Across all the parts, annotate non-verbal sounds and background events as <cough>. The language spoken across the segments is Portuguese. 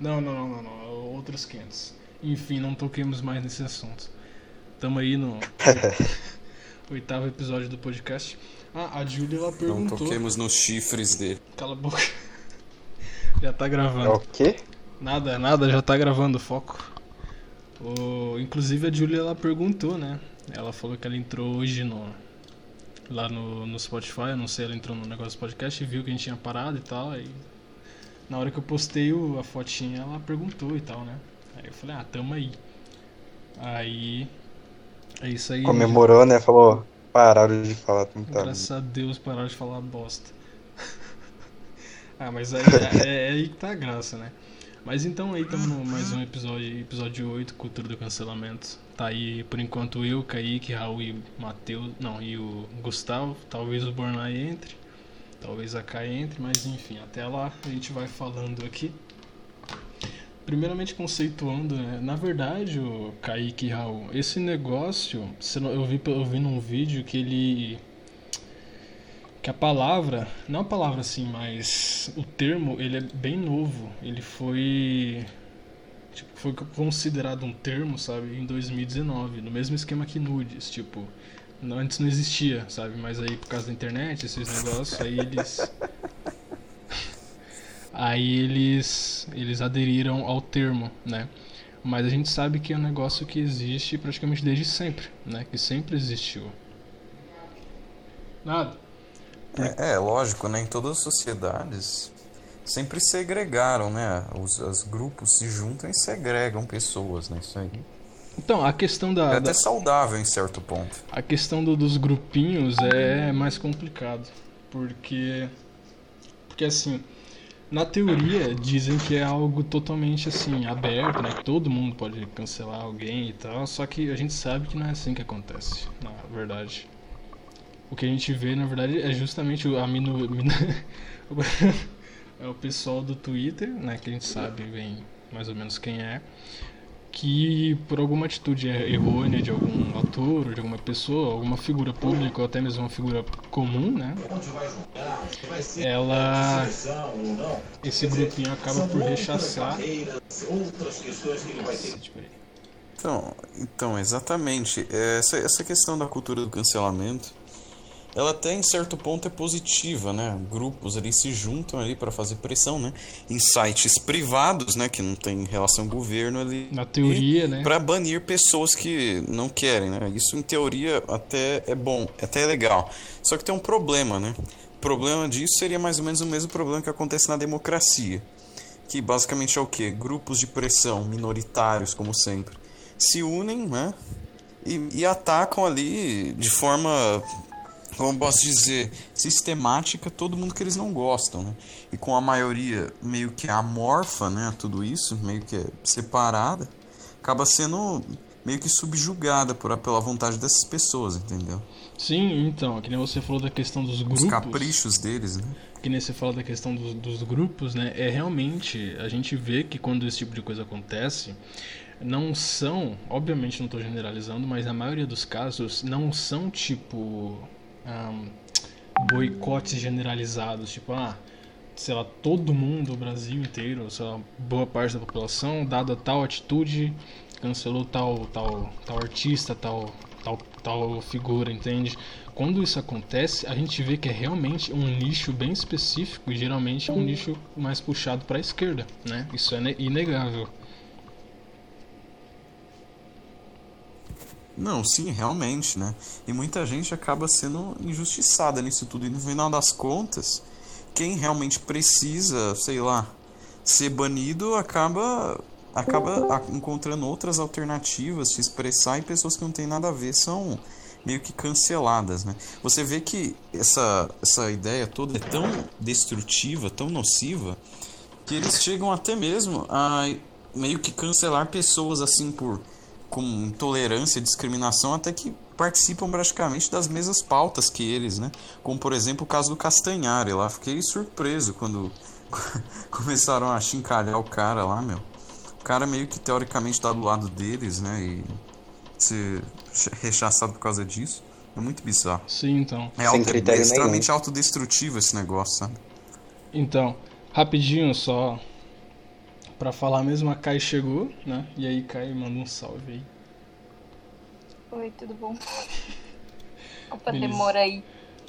Não, não, não, não, não. Outros 500. Enfim, não toquemos mais nesse assunto. Tamo aí no <laughs> oitavo episódio do podcast. Ah, a Julia ela Não perguntou. toquemos nos chifres dele. Cala a boca. <laughs> Já tá É gravando. o quê? Nada, nada, já tá gravando foco. O, inclusive a Julia ela perguntou, né? Ela falou que ela entrou hoje no lá no, no Spotify, eu não sei, ela entrou no negócio do podcast e viu que a gente tinha parado e tal. Aí na hora que eu postei o- a fotinha, ela perguntou e tal, né? Aí eu falei, ah, tamo aí. Aí. É isso aí. Comemorou, né? Falou, pararam de falar tanta Graças a Deus pararam de falar bosta. <laughs> ah, mas aí é, é aí que tá a graça, né? Mas então aí estamos no mais um episódio, episódio 8, Cultura do Cancelamento. Tá aí por enquanto eu, Kaique, Raul e Matheus. Não, e o Gustavo. Talvez o Bornai entre. Talvez a Kai entre, mas enfim, até lá a gente vai falando aqui. Primeiramente conceituando, né? Na verdade, o Kaique Raul, esse negócio, eu vi, eu vi num vídeo que ele. Que a palavra, não a palavra assim, mas o termo, ele é bem novo. Ele foi. Tipo, foi considerado um termo, sabe, em 2019, no mesmo esquema que nudes, tipo. Não- Antes não existia, sabe? Mas aí por causa da internet, esses negócios, aí eles. <laughs> Aí eles, eles aderiram ao termo, né? Mas a gente sabe que é um negócio que existe praticamente desde sempre, né? Que sempre existiu. Nada. É, é, lógico, né? Em todas as sociedades sempre segregaram, né? Os, os grupos se juntam e segregam pessoas, né? Isso aí. Então, a questão da, É da- até saudável em certo ponto. a questão do- dos grupinhos é mais complicado, porque porque assim, na teoria dizem que é algo totalmente assim aberto, né? Que todo mundo pode cancelar alguém e tal, só que a gente sabe que não é assim que acontece, na verdade. O que a gente vê, na verdade, é justamente o- a minu- <laughs> é o pessoal do Twitter, né, que a gente sabe bem mais ou menos quem é, que por alguma atitude errônea de algum ator de alguma pessoa, alguma figura pública ou até mesmo uma figura comum, né? Ela esse grupinho acaba por rechaçar. Então, então exatamente. Essa, essa questão da cultura do cancelamento, ela até em certo ponto é positiva, né? Grupos ali se juntam ali para fazer pressão, né? Em sites privados, né? Que não tem relação com o governo ali. Na teoria, né? Para banir pessoas que não querem, né? Isso em teoria até é bom, até é legal. Só que tem um problema, né? O problema disso seria mais ou menos o mesmo problema que acontece na democracia. Que basicamente é o quê? Grupos de pressão minoritários, como sempre, se unem, né? E, e atacam ali de forma, como posso dizer, sistemática todo mundo que eles não gostam, né? E com a maioria meio que amorfa, né? Tudo isso, meio que separada, acaba sendo meio que subjugada por, pela vontade dessas pessoas, entendeu? Sim, então, que nem você falou da questão dos Os grupos. caprichos deles, né? que nem você fala da questão dos, dos grupos, né? É realmente a gente vê que quando esse tipo de coisa acontece, não são, obviamente não estou generalizando, mas na maioria dos casos não são tipo ahn, boicotes generalizados, tipo ah, sei lá, todo mundo, o Brasil inteiro, sei lá, boa parte da população, dada tal atitude, cancelou tal tal tal artista, tal tal tal figura, entende? Quando isso acontece, a gente vê que é realmente um nicho bem específico e geralmente é um nicho mais puxado para a esquerda, né? Isso é ne- inegável. Não, sim, realmente, né? E muita gente acaba sendo injustiçada nisso tudo. E no final das contas, quem realmente precisa, sei lá, ser banido acaba acaba a- encontrando outras alternativas, se expressar e pessoas que não têm nada a ver são meio que canceladas, né? Você vê que essa essa ideia toda é tão destrutiva, tão nociva, que eles chegam até mesmo a meio que cancelar pessoas assim por com intolerância, discriminação, até que participam praticamente das mesmas pautas que eles, né? Como por exemplo o caso do Castanhari lá, fiquei surpreso quando <laughs> começaram a chincalhar o cara lá, meu. O cara meio que teoricamente tá do lado deles, né? E ser rechaçado por causa disso. É muito bizarro. Sim, então. É, Sem auto, é extremamente nenhum. autodestrutivo esse negócio, sabe? Então, rapidinho só pra falar mesmo, a Kai chegou, né? E aí, Kai, manda um salve aí. Oi, tudo bom? <laughs> Opa, Beleza. demora aí.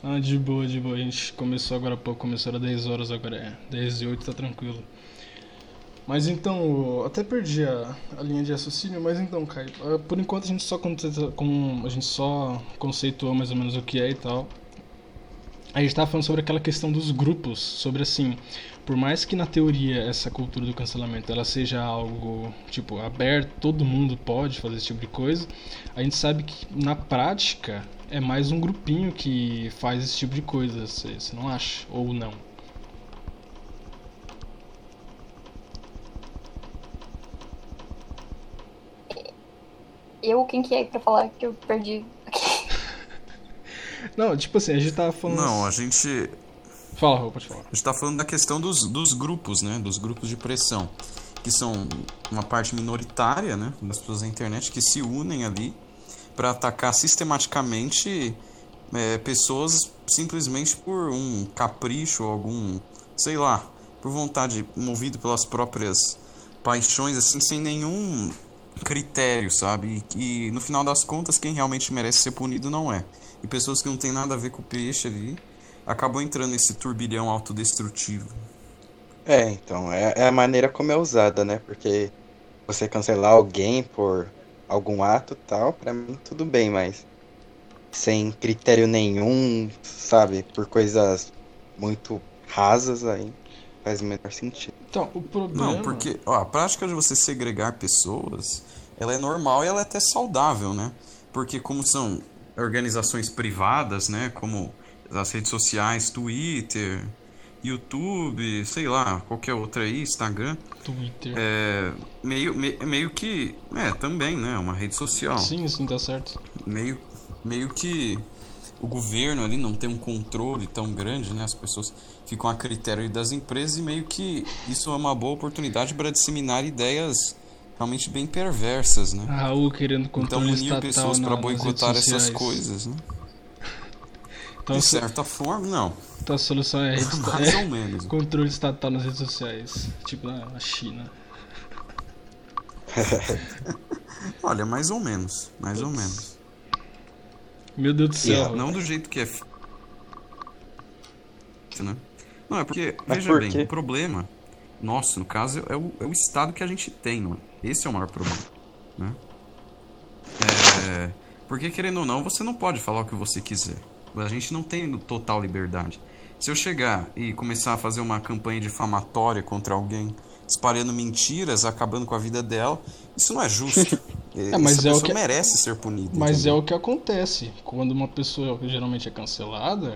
Ah, de boa, de boa. A gente começou agora há pouco, começou às 10 horas, agora é 10 e 8, tá tranquilo. Mas então, até perdi a, a linha de raciocínio, mas então, Kai, ah, por enquanto a gente só a gente só conceituou mais ou menos o que é e tal. A gente tava falando sobre aquela questão dos grupos, sobre assim, por mais que na teoria essa cultura do cancelamento ela seja algo tipo aberto, todo mundo pode fazer esse tipo de coisa, a gente sabe que na prática é mais um grupinho que faz esse tipo de coisa, você você não acha? Ou não? Eu, quem que é pra falar que eu perdi? Não, tipo assim, a gente tava falando. Não, a gente, Fala, Rô, pode falar. a gente tá falando da questão dos, dos grupos, né? Dos grupos de pressão. Que são uma parte minoritária, né? Das pessoas da internet que se unem ali para atacar sistematicamente é, pessoas simplesmente por um capricho, algum, sei lá, por vontade, movido pelas próprias paixões, assim, sem nenhum critério, sabe? E, e no final das contas, quem realmente merece ser punido não é. E pessoas que não tem nada a ver com o peixe ali acabam entrando nesse turbilhão autodestrutivo. É, então, é, é a maneira como é usada, né? Porque você cancelar alguém por algum ato e tal, pra mim tudo bem, mas sem critério nenhum, sabe? Por coisas muito rasas aí, faz o menor sentido. Então, o problema. Não, porque ó, a prática de você segregar pessoas, ela é normal e ela é até saudável, né? Porque como são organizações privadas, né? Como as redes sociais, Twitter, YouTube, sei lá, qualquer outra aí, Instagram, Twitter. é meio, me- meio que, é, também, né? Uma rede social. Sim, sim, tá certo. meio, meio que o governo ali não tem um controle tão grande, né? As pessoas ficam a critério das empresas e meio que isso é uma boa oportunidade para disseminar ideias realmente bem perversas, né? Raul querendo Então controle unir estatal pessoas para boicotar essas coisas, né? <laughs> Então, De certa forma, não. então a solução é, rede <laughs> Mais é ou menos. <laughs> controle estatal nas redes sociais. Tipo na, na China. Olha, mais ou menos. Mais ou menos. Meu Deus do céu. Yeah, Não do jeito que é né? Não, é porque, Mas veja por bem, o problema nosso, no caso, é o, é o estado que a gente tem, é? Esse é o maior problema, né? É, porque, querendo ou não, você não pode falar o que você quiser. A gente não tem total liberdade. Se eu chegar e começar a fazer uma campanha difamatória contra alguém, espalhando mentiras, acabando com a vida dela, isso não é justo. <laughs> É, mas Essa é o que- merece ser punida. Mas é entendeu? o que acontece. Quando uma pessoa geralmente é cancelada,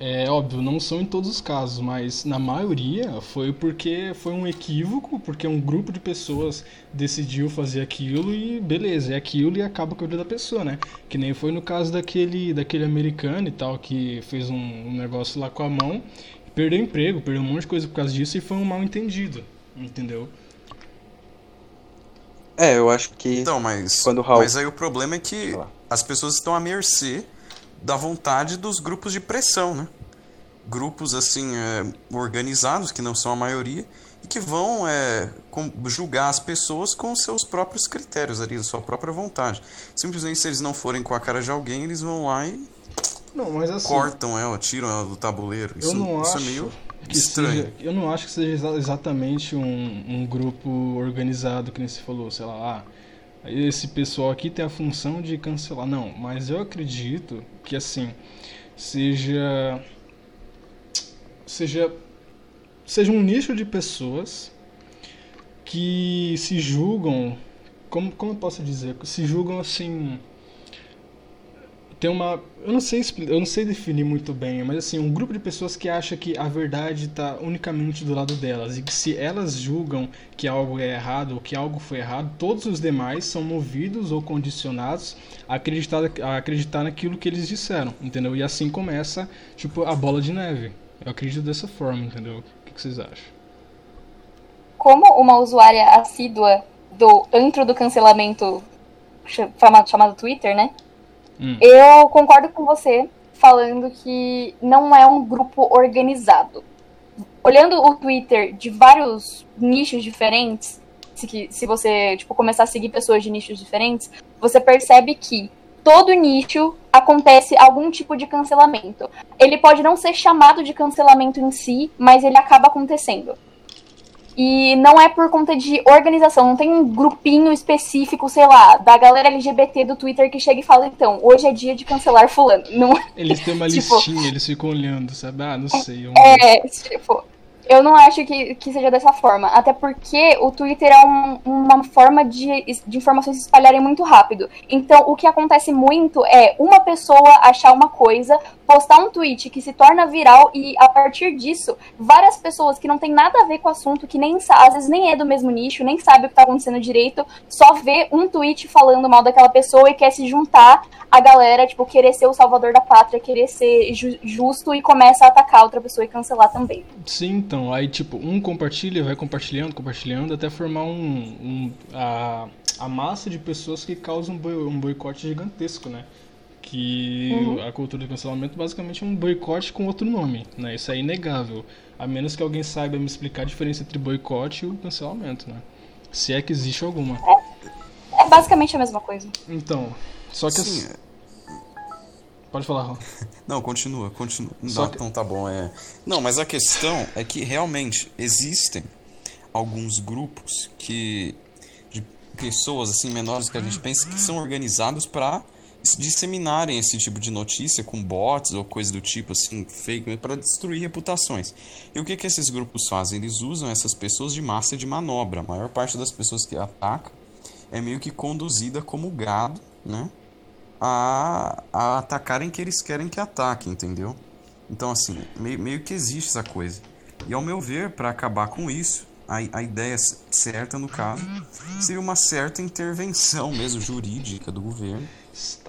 é óbvio, não são em todos os casos, mas na maioria foi porque foi um equívoco, porque um grupo de pessoas decidiu fazer aquilo e beleza, é aquilo e acaba com a vida da pessoa, né? Que nem foi no caso daquele, daquele americano e tal, que fez um, um negócio lá com a mão, perdeu emprego, perdeu um monte de coisa por causa disso e foi um mal entendido, entendeu? É, eu acho que Então, mas, Quando o Raul- mas aí o problema é que as pessoas estão à mercê da vontade dos grupos de pressão, né? Grupos, assim, é, organizados, que não são a maioria, e que vão é, com- julgar as pessoas com seus próprios critérios ali, da sua própria vontade. Simplesmente, se eles não forem com a cara de alguém, eles vão lá e Não, mas assim, cortam ela, tiram ela do tabuleiro. Isso, eu não isso acho é meio estranho. seja, eu não acho que seja exa- exatamente um, um grupo organizado que nem se falou, sei lá, ah, esse pessoal aqui tem a função de cancelar. Não, mas eu acredito que assim seja seja seja um nicho de pessoas que se julgam como como eu posso dizer, se julgam assim tem uma eu não sei eu não sei definir muito bem mas assim um grupo de pessoas que acha que a verdade está unicamente do lado delas e que se elas julgam que algo é errado ou que algo foi errado todos os demais são movidos ou condicionados a acreditar a acreditar naquilo que eles disseram entendeu? E assim começa tipo a bola de neve. Eu acredito dessa forma entendeu? O que, que vocês acham? Como uma usuária assídua do antro do cancelamento cha- chamado, chamado Twitter, né? Hum. Eu concordo com você falando que não é um grupo organizado. olhando o Twitter de vários nichos diferentes, se, se você tipo, começar a seguir pessoas de nichos diferentes, você percebe que todo nicho acontece algum tipo de cancelamento. Ele pode não ser chamado de cancelamento em si, mas ele acaba acontecendo. E não é por conta de organização, não tem um grupinho específico, sei lá, da galera LGBT do Twitter que chega e fala, então, hoje é dia de cancelar fulano. Não, Eles têm uma <laughs> tipo, listinha, eles ficam olhando, sabe? Ah, não sei. vamos ver. É, tipo, eu não acho que, que seja dessa forma. Até porque o Twitter é um- uma forma de, de informações se espalharem muito rápido. Então, o que acontece muito é uma pessoa achar uma coisa, postar um tweet que se torna viral e, a partir disso, várias pessoas que não tem nada a ver com o assunto, que nem às vezes nem é do mesmo nicho, nem sabe o que tá acontecendo direito, só vê um tweet falando mal daquela pessoa e quer se juntar a galera, tipo, querer ser o salvador da pátria, querer ser ju- justo e começa a atacar outra pessoa e cancelar também. Sim, então, aí tipo, um compartilha, vai compartilhando, compartilhando, até formar um, um- a, a massa de pessoas que causam um boi- um boicote gigantesco, né? Que Uhum. a cultura do cancelamento basicamente é um boicote com outro nome, né? Isso é inegável. A menos que alguém saiba me explicar a diferença entre boicote e o cancelamento, né? Se é que existe alguma. É basicamente a mesma coisa. Então, só que Sim, assim. Pode falar, Ron. <laughs> Não, continua, continua. Só Não, que- Então tá bom, é. Não, mas a questão é que realmente existem alguns grupos que de pessoas assim menores que a gente pensa que são organizados para disseminarem esse tipo de notícia com bots ou coisa do tipo assim, fake, para destruir reputações. E o que que esses grupos fazem? Eles usam essas pessoas de massa de manobra. A maior parte das pessoas que atacam é meio que conduzida como gado, né? A, a atacarem que eles querem que ataque, entendeu? Então, assim, meio, meio que existe essa coisa. E ao meu ver, para acabar com isso, a, a ideia certa, no caso, seria uma certa intervenção mesmo jurídica do governo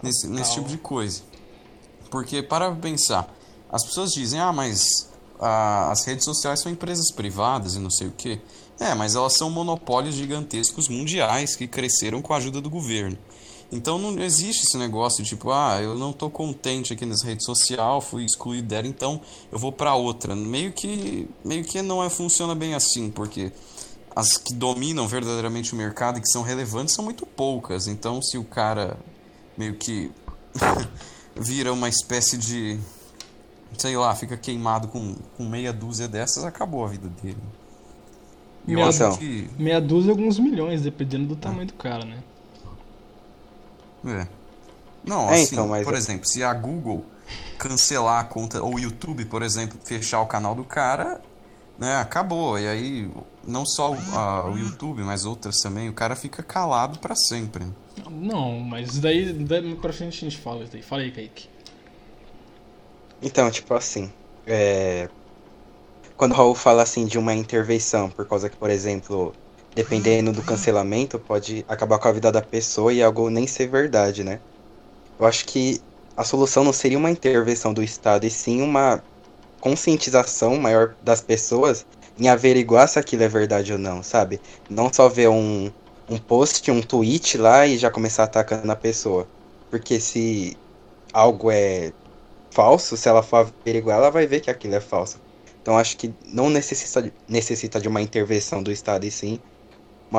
nesse, nesse tipo de coisa. Porque, para pensar, as pessoas dizem, ah, mas ah, as redes sociais são empresas privadas e não sei o quê. É, mas elas são monopólios gigantescos mundiais que cresceram com a ajuda do governo. Então não existe esse negócio tipo, ah, eu não tô contente aqui nas redes sociais, fui excluído dela, então eu vou pra outra. Meio que meio que não é, funciona bem assim, porque as que dominam verdadeiramente o mercado e que são relevantes são muito poucas. Então se o cara meio que <laughs> vira uma espécie de sei lá, fica queimado com, com meia dúzia dessas, acabou a vida dele. E eu Meia acho dúzia. que Meia dúzia, alguns milhões, dependendo do tamanho do cara, né? É. Não, É, assim, então, mas por é- exemplo, se a Google cancelar a conta, ou o YouTube, por exemplo, fechar o canal do cara, né, acabou. E aí, não só o, a- o YouTube, mas outras também, o cara fica calado pra sempre. Não, mas daí, daí pra frente a gente fala isso daí. Fala aí, Kaique. Então, tipo assim, é... quando o Raul fala assim de uma intervenção, por causa que, por exemplo, dependendo do cancelamento, pode acabar com a vida da pessoa e algo nem ser verdade, né? Eu acho que a solução não seria uma intervenção do Estado, e sim uma conscientização maior das pessoas em averiguar se aquilo é verdade ou não, sabe? Não só ver um, um post, um tweet lá e já começar atacando a pessoa. Porque se algo é falso, se ela for averiguar, ela vai ver que aquilo é falso. Então acho que não necessita, necessita de uma intervenção do Estado, e sim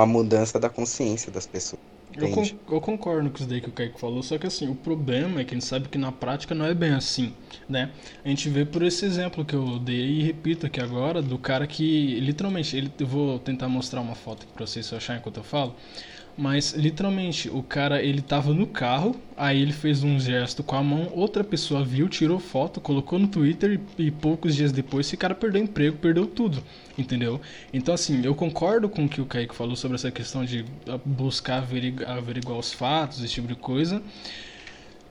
uma mudança da consciência das pessoas. Eu, con- eu concordo com isso daí que o Kaique falou, só que assim, o problema é que a gente sabe que na prática não é bem assim, né? A gente vê por esse exemplo que eu dei e repito aqui agora, do cara que literalmente, ele, eu vou tentar mostrar uma foto aqui pra vocês se eu achar enquanto eu falo, mas literalmente o cara ele tava no carro, aí ele fez um gesto com a mão, outra pessoa viu, tirou foto, colocou no Twitter e, e poucos dias depois esse cara perdeu emprego, perdeu tudo, entendeu? Então assim, eu concordo com o que o Kaique falou sobre essa questão de ah, buscar averigu- averiguar os fatos, esse tipo de coisa.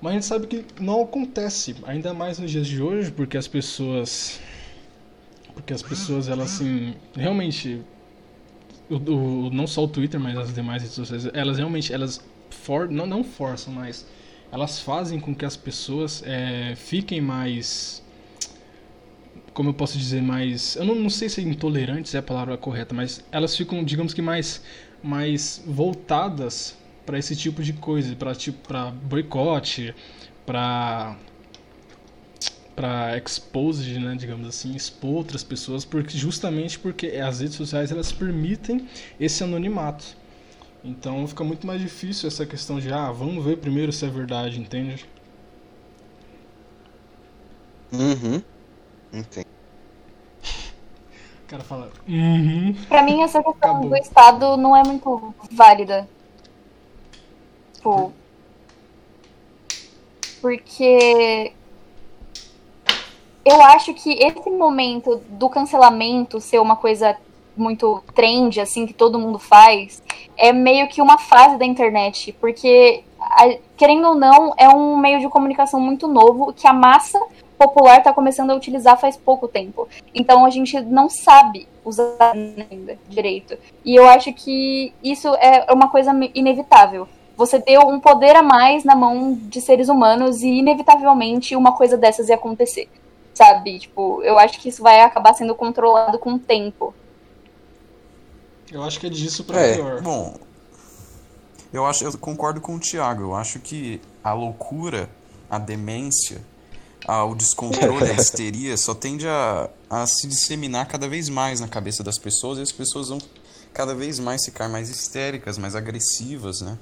Mas a gente sabe que não acontece, ainda mais nos dias de hoje, porque as pessoas porque as pessoas elas assim, realmente o, o- não só o Twitter, mas as demais redes sociais, elas realmente elas for, não, não forçam, mas elas fazem com que as pessoas é, fiquem mais como eu posso dizer mais eu não, não sei se intolerantes é a palavra correta, mas elas ficam digamos que mais mais voltadas para esse tipo de coisa, para tipo para boicote, para para expose, né, digamos assim, expor outras pessoas, porque justamente porque as redes sociais elas permitem esse anonimato. Então fica muito mais difícil essa questão de ah, vamos ver primeiro se é verdade, entende? Uhum. Entendi. O cara fala, uhum. Pra mim, essa questão Acabou. do Estado não é muito válida. Tipo. Porque. Eu acho que esse momento do cancelamento ser uma coisa muito trend, assim, que todo mundo faz, é meio que uma fase da internet. Porque, querendo ou não, é um meio de comunicação muito novo que a massa popular está começando a utilizar faz pouco tempo. Então a gente não sabe usar ainda direito. E eu acho que isso é uma coisa inevitável. Você deu um poder a mais na mão de seres humanos e inevitavelmente uma coisa dessas ia acontecer. Sabe? Tipo, eu acho que isso vai acabar sendo controlado com o tempo. Eu acho que é disso pra É, pior. Bom, eu acho, eu concordo com o Thiago. Eu acho que a loucura, a demência, a- o descontrole, a <laughs> histeria só tende a, a se disseminar cada vez mais na cabeça das pessoas e as pessoas vão cada vez mais ficar mais histéricas, mais agressivas, né?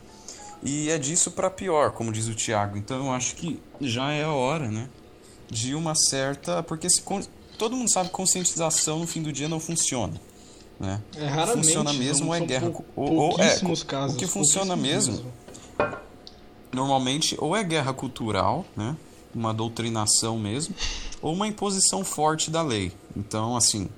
E é disso pra pior, como diz o Thiago. Então eu acho que já é a hora, né? De uma certa. Porque se todo mundo sabe que conscientização no fim do dia não funciona. Né? É raramente. funciona mesmo ou é guerra pou- ou- ou- é, pouquíssimos o casos. que funciona pouquíssimos mesmo normalmente ou é guerra cultural, né? Uma doutrinação mesmo, ou uma imposição forte da lei. Então, assim,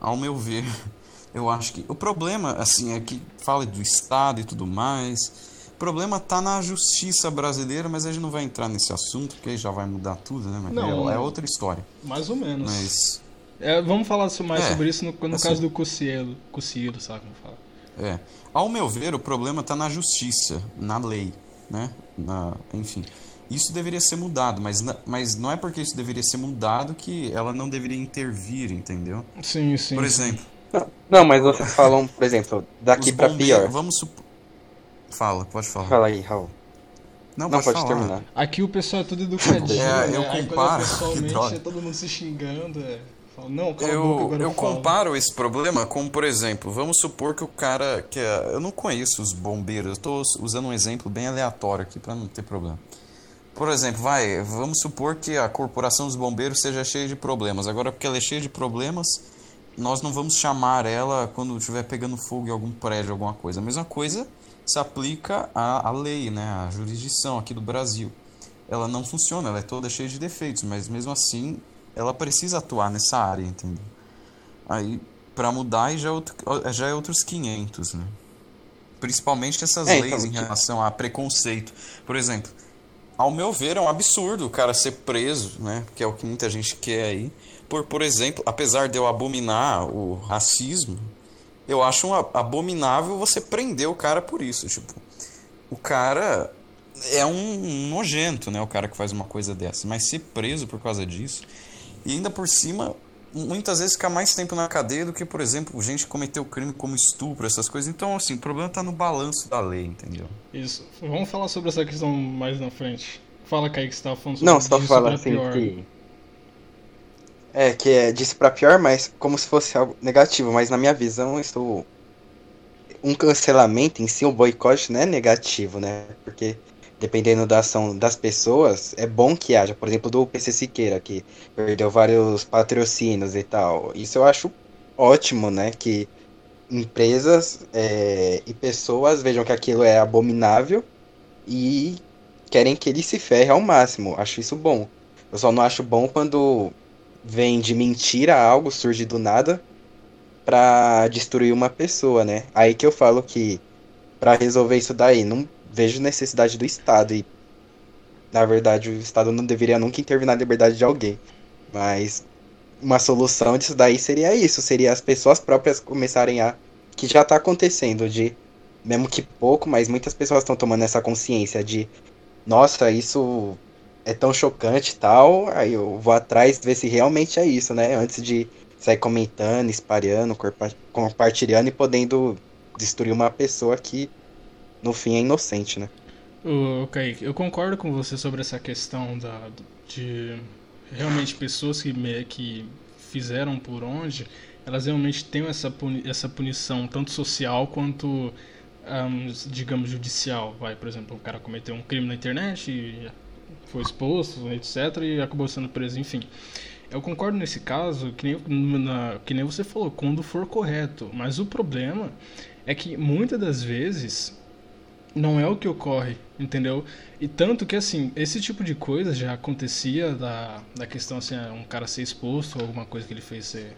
ao meu ver, <laughs> eu acho que o problema, assim, é que fala do Estado e tudo mais. O problema tá na justiça brasileira, mas a gente não vai entrar nesse assunto, porque aí já vai mudar tudo, né? Mas Não. é, é outra história. Mais ou menos. Mas É, vamos falar mais É, sobre isso no, no assim. caso do Cossielo. Cossielo, sabe como fala? É. Ao meu ver, o problema está na justiça, na lei, né? Na, enfim. Isso deveria ser mudado, mas, na- mas não é porque isso deveria ser mudado que ela não deveria intervir, entendeu? Sim, sim. Por sim. exemplo, Não, mas vocês falam, por exemplo, daqui bombeiros- pior. Vamos supor. Fala, pode falar. Fala aí, Raul. Não, Não, pode, falar. terminar. Aqui o pessoal é tudo educadinho. É, né? eu Aí comparo- é pessoalmente é todo mundo se xingando. É. Fala, não, cala a boca, Eu, agora eu comparo esse problema com, por exemplo, vamos supor que o cara que é, eu não conheço os bombeiros, eu tô usando um exemplo bem aleatório aqui para não ter problema. Por exemplo, vai, vamos supor que a corporação dos bombeiros seja cheia de problemas. Agora, porque ela é cheia de problemas, nós não vamos chamar ela quando estiver pegando fogo em algum prédio, alguma coisa. A mesma coisa se aplica à, à lei, né, à jurisdição aqui do Brasil. Ela não funciona, ela é toda cheia de defeitos, mas mesmo assim ela precisa atuar nessa área, entendeu? Aí, pra mudar, já é, outro, já é outros 500, né? Principalmente essas É, leis então, em relação a preconceito. Por exemplo, ao meu ver, é um absurdo o cara ser preso, né? Que é o que muita gente quer aí. Por, por exemplo, apesar de eu abominar o racismo, eu acho um abominável você prender o cara por isso. Tipo, o cara é um nojento, né? O cara que faz uma coisa dessa. Mas ser preso por causa disso. E ainda por cima, muitas vezes ficar mais tempo na cadeia do que, por exemplo, gente que cometeu crime como estupro, essas coisas. Então, assim, o problema tá no balanço da lei, entendeu? Isso. Vamos falar sobre essa questão mais na frente. Fala, Kaique, que você tava falando sobre Não, só disso fala pra assim pior. que. É, que é disso pra pior, mas como se fosse algo negativo. Mas na minha visão, isso. Um cancelamento em si, um boicote, não é negativo, né? Porque dependendo da ação das pessoas, é bom que haja. Por exemplo, do PC Siqueira, que perdeu vários patrocínios e tal. Isso eu acho ótimo, né? Que empresas é, e pessoas vejam que aquilo é abominável e querem que ele se ferre ao máximo. Acho isso bom. Eu só não acho bom quando vem de mentira algo, surge do nada, pra destruir uma pessoa, né? Aí que eu falo que pra resolver isso daí, não vejo necessidade do Estado e na verdade o Estado não deveria nunca intervir na liberdade de alguém. Mas uma solução disso daí seria isso, seria as pessoas próprias começarem a que já tá acontecendo de mesmo que pouco, mas muitas pessoas estão tomando essa consciência de nossa, isso é tão chocante e tal, aí eu vou atrás ver se realmente é isso, né? Antes de sair comentando, espalhando, compartilhando e podendo destruir uma pessoa que no fim é inocente, né? Ô, Kaique, eu concordo com você sobre essa questão da, de realmente pessoas que, me, que fizeram por onde, elas realmente têm essa, puni, essa punição, tanto social quanto, um, digamos, judicial. Vai, por exemplo, o cara cometeu um crime na internet e foi exposto, etc., e acabou sendo preso, enfim. Eu concordo nesse caso, que nem, na, que nem você falou, quando for correto. Mas o problema é que muitas das vezes não é o que ocorre, entendeu? E tanto que assim, esse tipo de coisa já acontecia da, da questão assim, um cara ser exposto ou alguma coisa que ele fez ser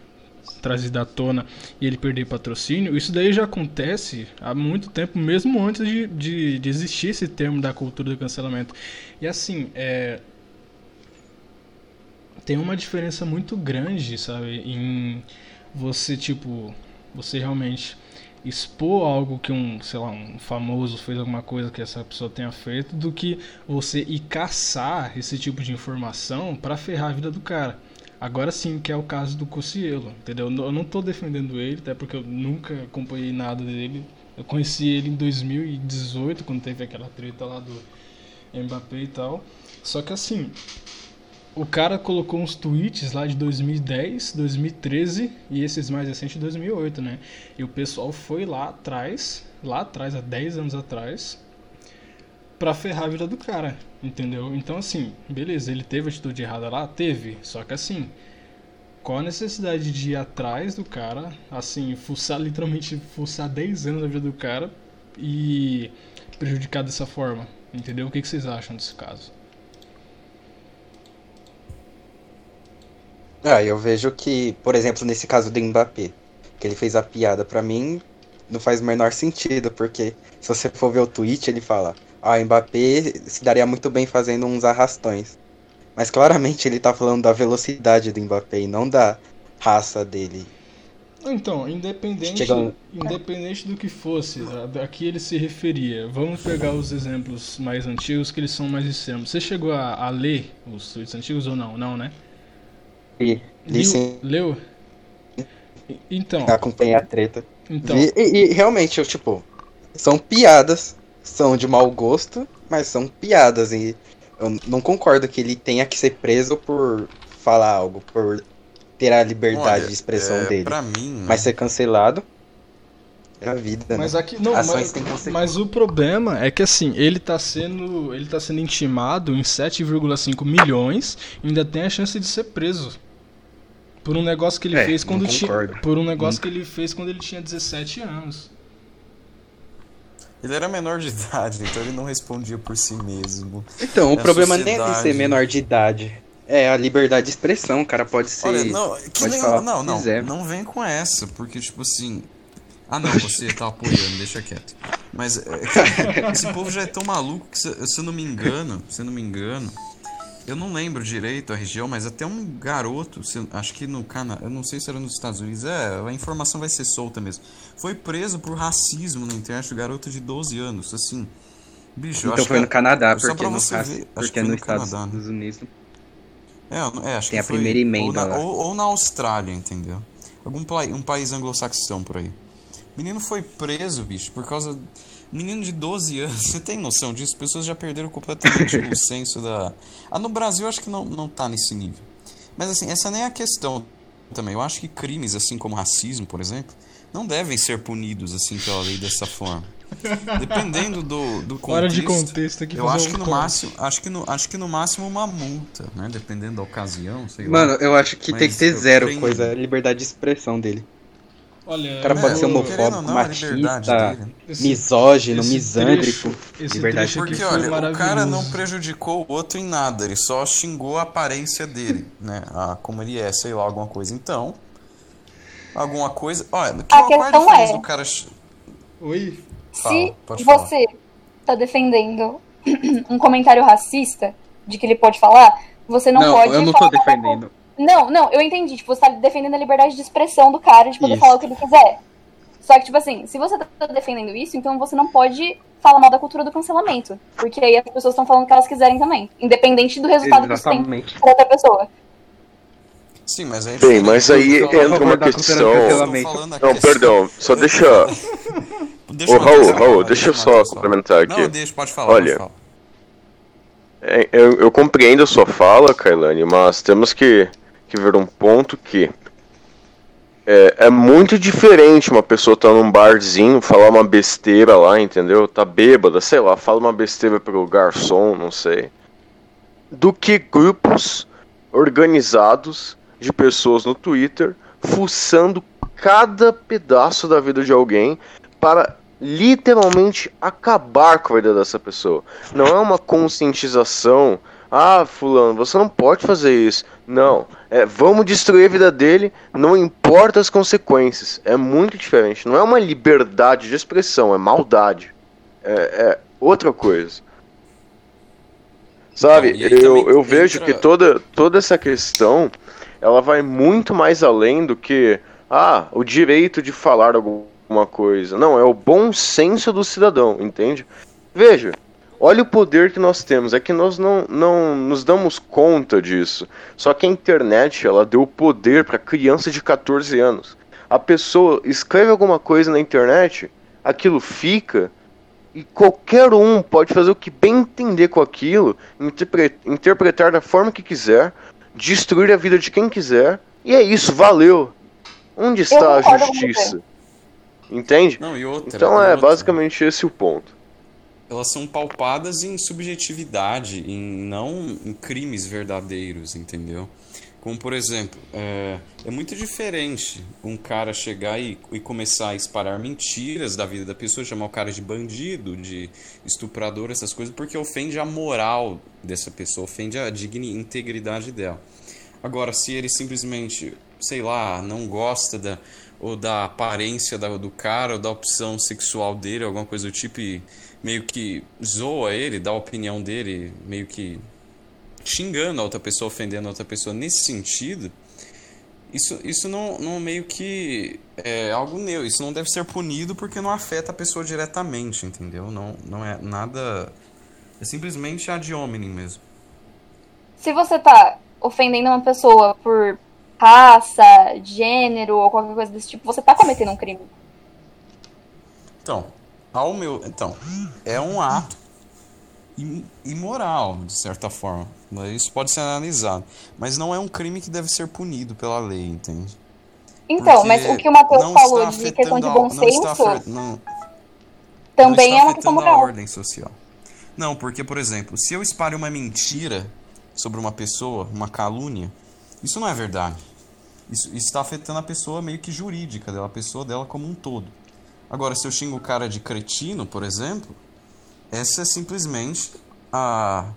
trazido à tona e ele perder patrocínio, isso daí já acontece há muito tempo, mesmo antes de, de, de existir esse termo da cultura do cancelamento. E assim, é, tem uma diferença muito grande, sabe, em você, tipo, você realmente expor algo que um, sei lá, um famoso fez alguma coisa que essa pessoa tenha feito, do que você ir caçar esse tipo de informação para ferrar a vida do cara. Agora sim, que é o caso do Cocielo, entendeu? Eu não estou defendendo ele, até porque eu nunca acompanhei nada dele. Eu conheci ele em 2018, quando teve aquela treta lá do Mbappé e tal. Só que assim, o cara colocou uns tweets lá de 2010, 2013 e esses mais recentes de 2008, né? E o pessoal foi lá atrás, lá atrás, há 10 anos atrás, pra ferrar a vida do cara, entendeu? Então, assim, beleza, ele teve atitude errada lá? Teve. Só que, assim, qual a necessidade de ir atrás do cara, assim, fuçar, <laughs> literalmente, fuçar 10 anos da vida do cara e prejudicar dessa forma? Entendeu? O que, que vocês acham desse caso? Ah, eu vejo que, por exemplo, nesse caso do Mbappé, que ele fez a piada, pra mim não faz o menor sentido, porque se você for ver o tweet, ele fala: ah, o Mbappé se daria muito bem fazendo uns arrastões. Mas claramente ele tá falando da velocidade do Mbappé e não da raça dele. Então, independente, independente do que fosse, a, a que ele se referia, vamos pegar os exemplos mais antigos que eles são mais extremos. Você chegou a, a ler os tweets antigos ou não? Não, né? Li, li sim. Leu? Então. Acompanhei a treta. Então. E, e, realmente, eu, tipo, são piadas, são de mau gosto, mas são piadas. E eu não concordo que ele tenha que ser preso por falar algo, por ter a liberdade Olha, de expressão é, dele. Pra mim, Mas ser cancelado é a vida, Mas né? aqui não, Ações mas, mas o problema é que assim, ele tá sendo, ele tá sendo intimado em 7,5 milhões, e ainda tem a chance de ser preso. Por um negócio que ele É, fez quando tinha, por um negócio que ele fez quando ele tinha 17 anos. Ele era menor de <laughs> idade, então ele não respondia por si mesmo. Então, o É problema nem é de sociedade. ser menor de idade. É a liberdade de expressão, o cara pode ser. Olha, não, que nem, falar não, não, quiser. não vem com essa, porque tipo assim, ah não, você tá apoiando, deixa quieto. Mas é, cara, <laughs> esse povo já é tão maluco que se, se eu não me engano, se eu não me engano, eu não lembro direito a região, mas até um garoto, acho que no Canadá, eu não sei se era nos Estados Unidos, é, a informação vai ser solta mesmo. Foi preso por racismo na internet, um garoto de 12 anos, assim. Bicho, Então foi que no Canadá, só porque no ver, acho que porque foi nos no Estados Canadá, né? Unidos. É, é, acho Tem que a foi primeira emenda ou na, ou, ou na Austrália, entendeu? Algum um país anglo-saxão por aí. O menino foi preso, bicho, por causa. Menino de 12 anos, você tem noção disso? Pessoas já perderam completamente o <laughs> senso da. Ah, no Brasil eu acho que não, não tá nesse nível. Mas assim, essa nem é a questão também. Eu acho que crimes, assim como racismo, por exemplo, não devem ser punidos assim pela lei dessa forma. Dependendo do, do contexto. Fora de contexto aqui Eu acho um que no máximo, acho que no, acho que no máximo uma multa, né? Dependendo da ocasião, sei lá. Mano, eu acho que tem Mas que ter zero tenho- coisa, a liberdade de expressão dele. Olha, O cara pode ser homofóbico, não, machista, dele. esse- misógino, esse misândrico. trecho- liberdade. Porque, olha, o cara não prejudicou o outro em nada, ele só xingou a aparência dele, né? Ah, como ele é, sei lá, alguma coisa. Então, alguma coisa. Olha, que, A é questão é- do cara. Oi? Fala, Se pode falar. você tá defendendo <clears throat> um comentário racista de que ele pode falar, você não, Não, pode. eu não tô defendendo. Não, não, eu entendi. Tipo, você tá defendendo a liberdade de expressão do cara de poder Isso. falar o que ele quiser. Só que, tipo assim, se você tá defendendo isso, então você não pode falar mal da cultura do cancelamento. Porque aí as pessoas estão falando o que elas quiserem também. Independente do resultado que isso tem Exatamente. pra outra pessoa. Sim, mas aí. Bem, mas aí Eu entra uma questão. Não, questão- perdão, só deixa. <laughs> Deixa Ô, Raul, Raul, deixa deixa eu só. complementar aqui. Não, deixa, pode falar. Olha, pode falar. É, eu, eu compreendo a sua fala, Kailane, mas temos que, que ver um ponto que é, é muito diferente uma pessoa tá num barzinho, falar uma besteira lá, entendeu? Tá bêbada, sei lá, fala uma besteira pro garçom, não sei. Do que grupos organizados de pessoas no Twitter fuçando cada pedaço da vida de alguém para literalmente acabar com a vida dessa pessoa. Não é uma conscientização. Ah, fulano, você não pode fazer isso. Não. É, vamos destruir a vida dele, não importa as consequências. É muito diferente. Não é uma liberdade de expressão, é maldade. É, é outra coisa. Sabe, então, eu, eu vejo que toda, toda essa questão ela vai muito mais além do que ah, o direito de falar alguma coisa. Não, é o bom senso do cidadão, entende? Veja, olha o poder que nós temos. É que nós não, não nos damos conta disso. Só que a internet, ela deu poder para criança de 14 anos. A pessoa escreve alguma coisa na internet, aquilo fica e qualquer um pode fazer o que bem entender com aquilo, interpretar da forma que quiser, destruir a vida de quem quiser, e é isso, valeu. Onde está a justiça? Entende? Não, e outra, então é outra. basicamente esse o ponto. Elas são palpadas em subjetividade, em não em crimes verdadeiros, entendeu? Como por exemplo, é, é muito diferente um cara chegar e, e, começar a espalhar mentiras da vida da pessoa, chamar o cara de bandido, de estuprador, essas coisas, porque ofende a moral dessa pessoa, ofende a dignidade, integridade dela. Agora, se ele simplesmente, sei lá, não gosta da, ou da aparência do cara, ou da opção sexual dele, alguma coisa do tipo, e meio que zoa ele, dá a opinião dele, meio que xingando a outra pessoa, ofendendo a outra pessoa nesse sentido, isso, isso não, não meio que é algo neutro. Isso não deve ser punido porque não afeta a pessoa diretamente, entendeu? Não, não é nada. É simplesmente ad hominem mesmo. Se você tá ofendendo uma pessoa por raça, gênero ou qualquer coisa desse tipo, você tá cometendo um crime. Então, ao meu. Então, é um ato imoral, de certa forma. Isso pode ser analisado. Mas não é um crime que deve ser punido pela lei, entende? Então, Porque mas o que o Matheus falou de questão de bom senso não, também não é uma questão moral. a ordem social. Não, porque, por exemplo, se eu espalho uma mentira sobre uma pessoa, uma calúnia, isso não é verdade. Isso, está afetando a pessoa meio que jurídica dela, a pessoa dela como um todo. Agora, se eu xingo o cara de cretino, por exemplo, essa é simplesmente a,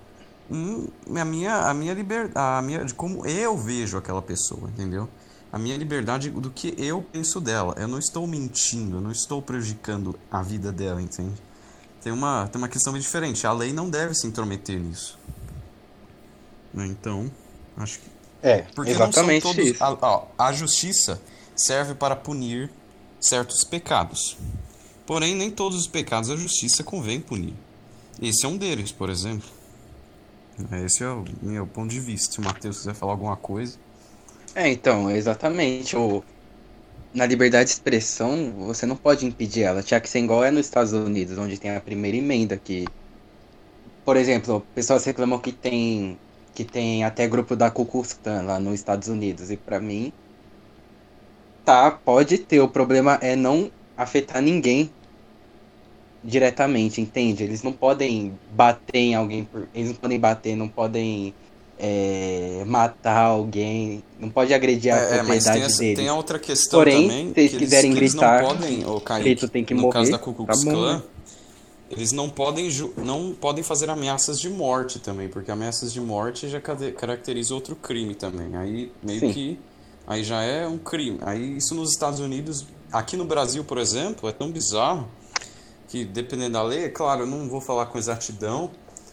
a minha, a minha liberdade, a minha, de como eu vejo aquela pessoa, entendeu? A minha liberdade do que eu penso dela. Eu não estou mentindo, eu não estou prejudicando a vida dela, entende? Tem uma, tem uma questão diferente. A lei não deve se intrometer nisso. Né, então, acho que. É, Porque exatamente todos, isso. A, a justiça serve para punir certos pecados. Porém, nem todos os pecados a justiça convém punir. Esse é um deles, por exemplo. Esse é o meu ponto de vista. Se o Matheus quiser falar alguma coisa. É, então, exatamente. O... Na liberdade de expressão, você não pode impedir ela. Tinha que ser igual é nos Estados Unidos, onde tem a primeira emenda que. Por exemplo, pessoas reclamam que tem que tem até grupo da Ku Klux Klan lá nos Estados Unidos. E para mim, tá, pode ter. O problema é não afetar ninguém diretamente, entende? Eles não podem bater em alguém, por... eles não podem bater, não podem é, matar alguém, não pode agredir a é, propriedade mas tem essa. Tem outra questão Porém, também, se eles quiserem eles, gritar, eles podem, oh, Kaique, grito tem que no morrer, caso da Ku Klux tá Klan? Eles não podem, não podem fazer ameaças de morte também, porque ameaças de morte já caracteriza outro crime também. Aí meio Sim. que aí já é um crime. Aí isso nos Estados Unidos, aqui no Brasil, por exemplo, é tão bizarro que dependendo da lei, é claro, eu não vou falar com exatidão,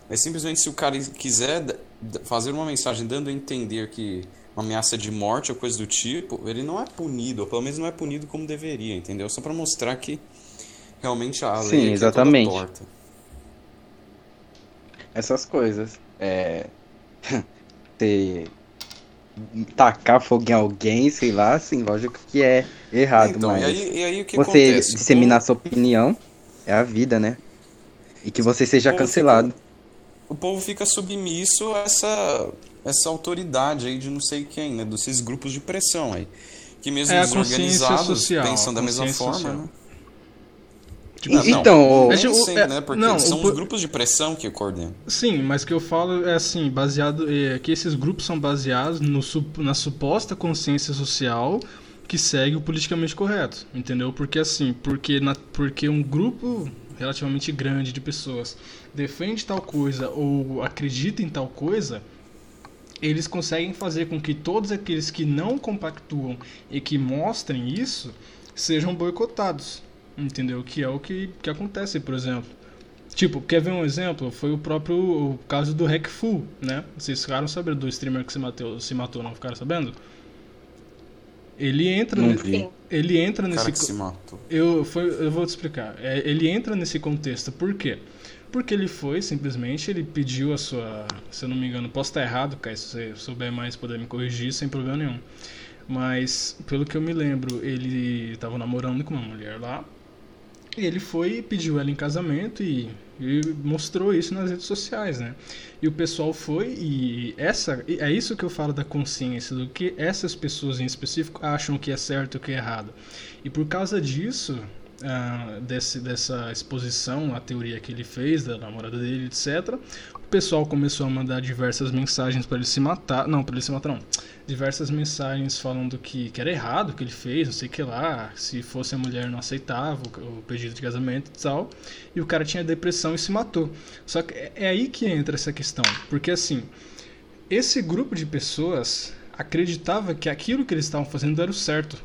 mas simplesmente se o cara quiser fazer uma mensagem dando a entender que uma ameaça de morte ou coisa do tipo, ele não é punido, ou pelo menos não é punido como deveria, entendeu? Só para mostrar que realmente a lei Sim, exatamente. É torta. Essas coisas. É. <laughs> Ter tacar fogo em alguém, sei lá, assim, lógico que é errado, então, mas e aí, e aí, o que você acontece? disseminar sua opinião é a vida, né? E que você seja cancelado. o povo fica submisso a essa, essa autoridade aí de não sei quem, né? Desses grupos de pressão aí. Que mesmo É a os consciência organizados social, pensam da mesma forma, social. né? Tipo, Não, não, Então, É, tipo, é, né? Porque não, são o os po- grupos de pressão que coordenam. Sim, mas o que eu falo é assim, baseado é, que esses grupos são baseados no, na suposta consciência social que segue o politicamente correto, entendeu? Porque assim, porque na, porque um grupo relativamente grande de pessoas defende tal coisa ou acredita em tal coisa, eles conseguem fazer com que todos aqueles que não compactuam e que mostrem isso sejam boicotados, entendeu? Que é o que, que acontece, por exemplo. Tipo, quer ver um exemplo? Foi o próprio o caso do Hackful, né? Vocês ficaram sabendo do streamer que se matou, se matou não ficaram sabendo? Ele entra, Não ele entra O cara nesse que se matou. eu, foi, eu vou te explicar. É, ele entra nesse contexto, por quê? Porque ele foi, simplesmente, ele pediu a sua. Se eu não me engano, posso estar errado, Kai, se você souber mais, poder me corrigir sem problema nenhum. Mas, pelo que eu me lembro, ele estava namorando com uma mulher lá. E ele foi pediu ela em casamento e, e mostrou isso nas redes sociais, né? E o pessoal foi e essa é isso que eu falo da consciência do que essas pessoas em específico acham que é certo e que é errado. E por causa disso, ah, desse, dessa exposição à teoria que ele fez da namorada dele, etc. O pessoal começou a mandar diversas mensagens para ele se matar, não, para ele se matar não. Diversas mensagens falando que, que era errado o que ele fez, não sei o que lá, se fosse a mulher não aceitava o, o pedido de casamento e tal. E o cara tinha depressão e se matou. Só que é, é aí que entra essa questão, porque assim, esse grupo de pessoas acreditava que aquilo que eles estavam fazendo era o certo.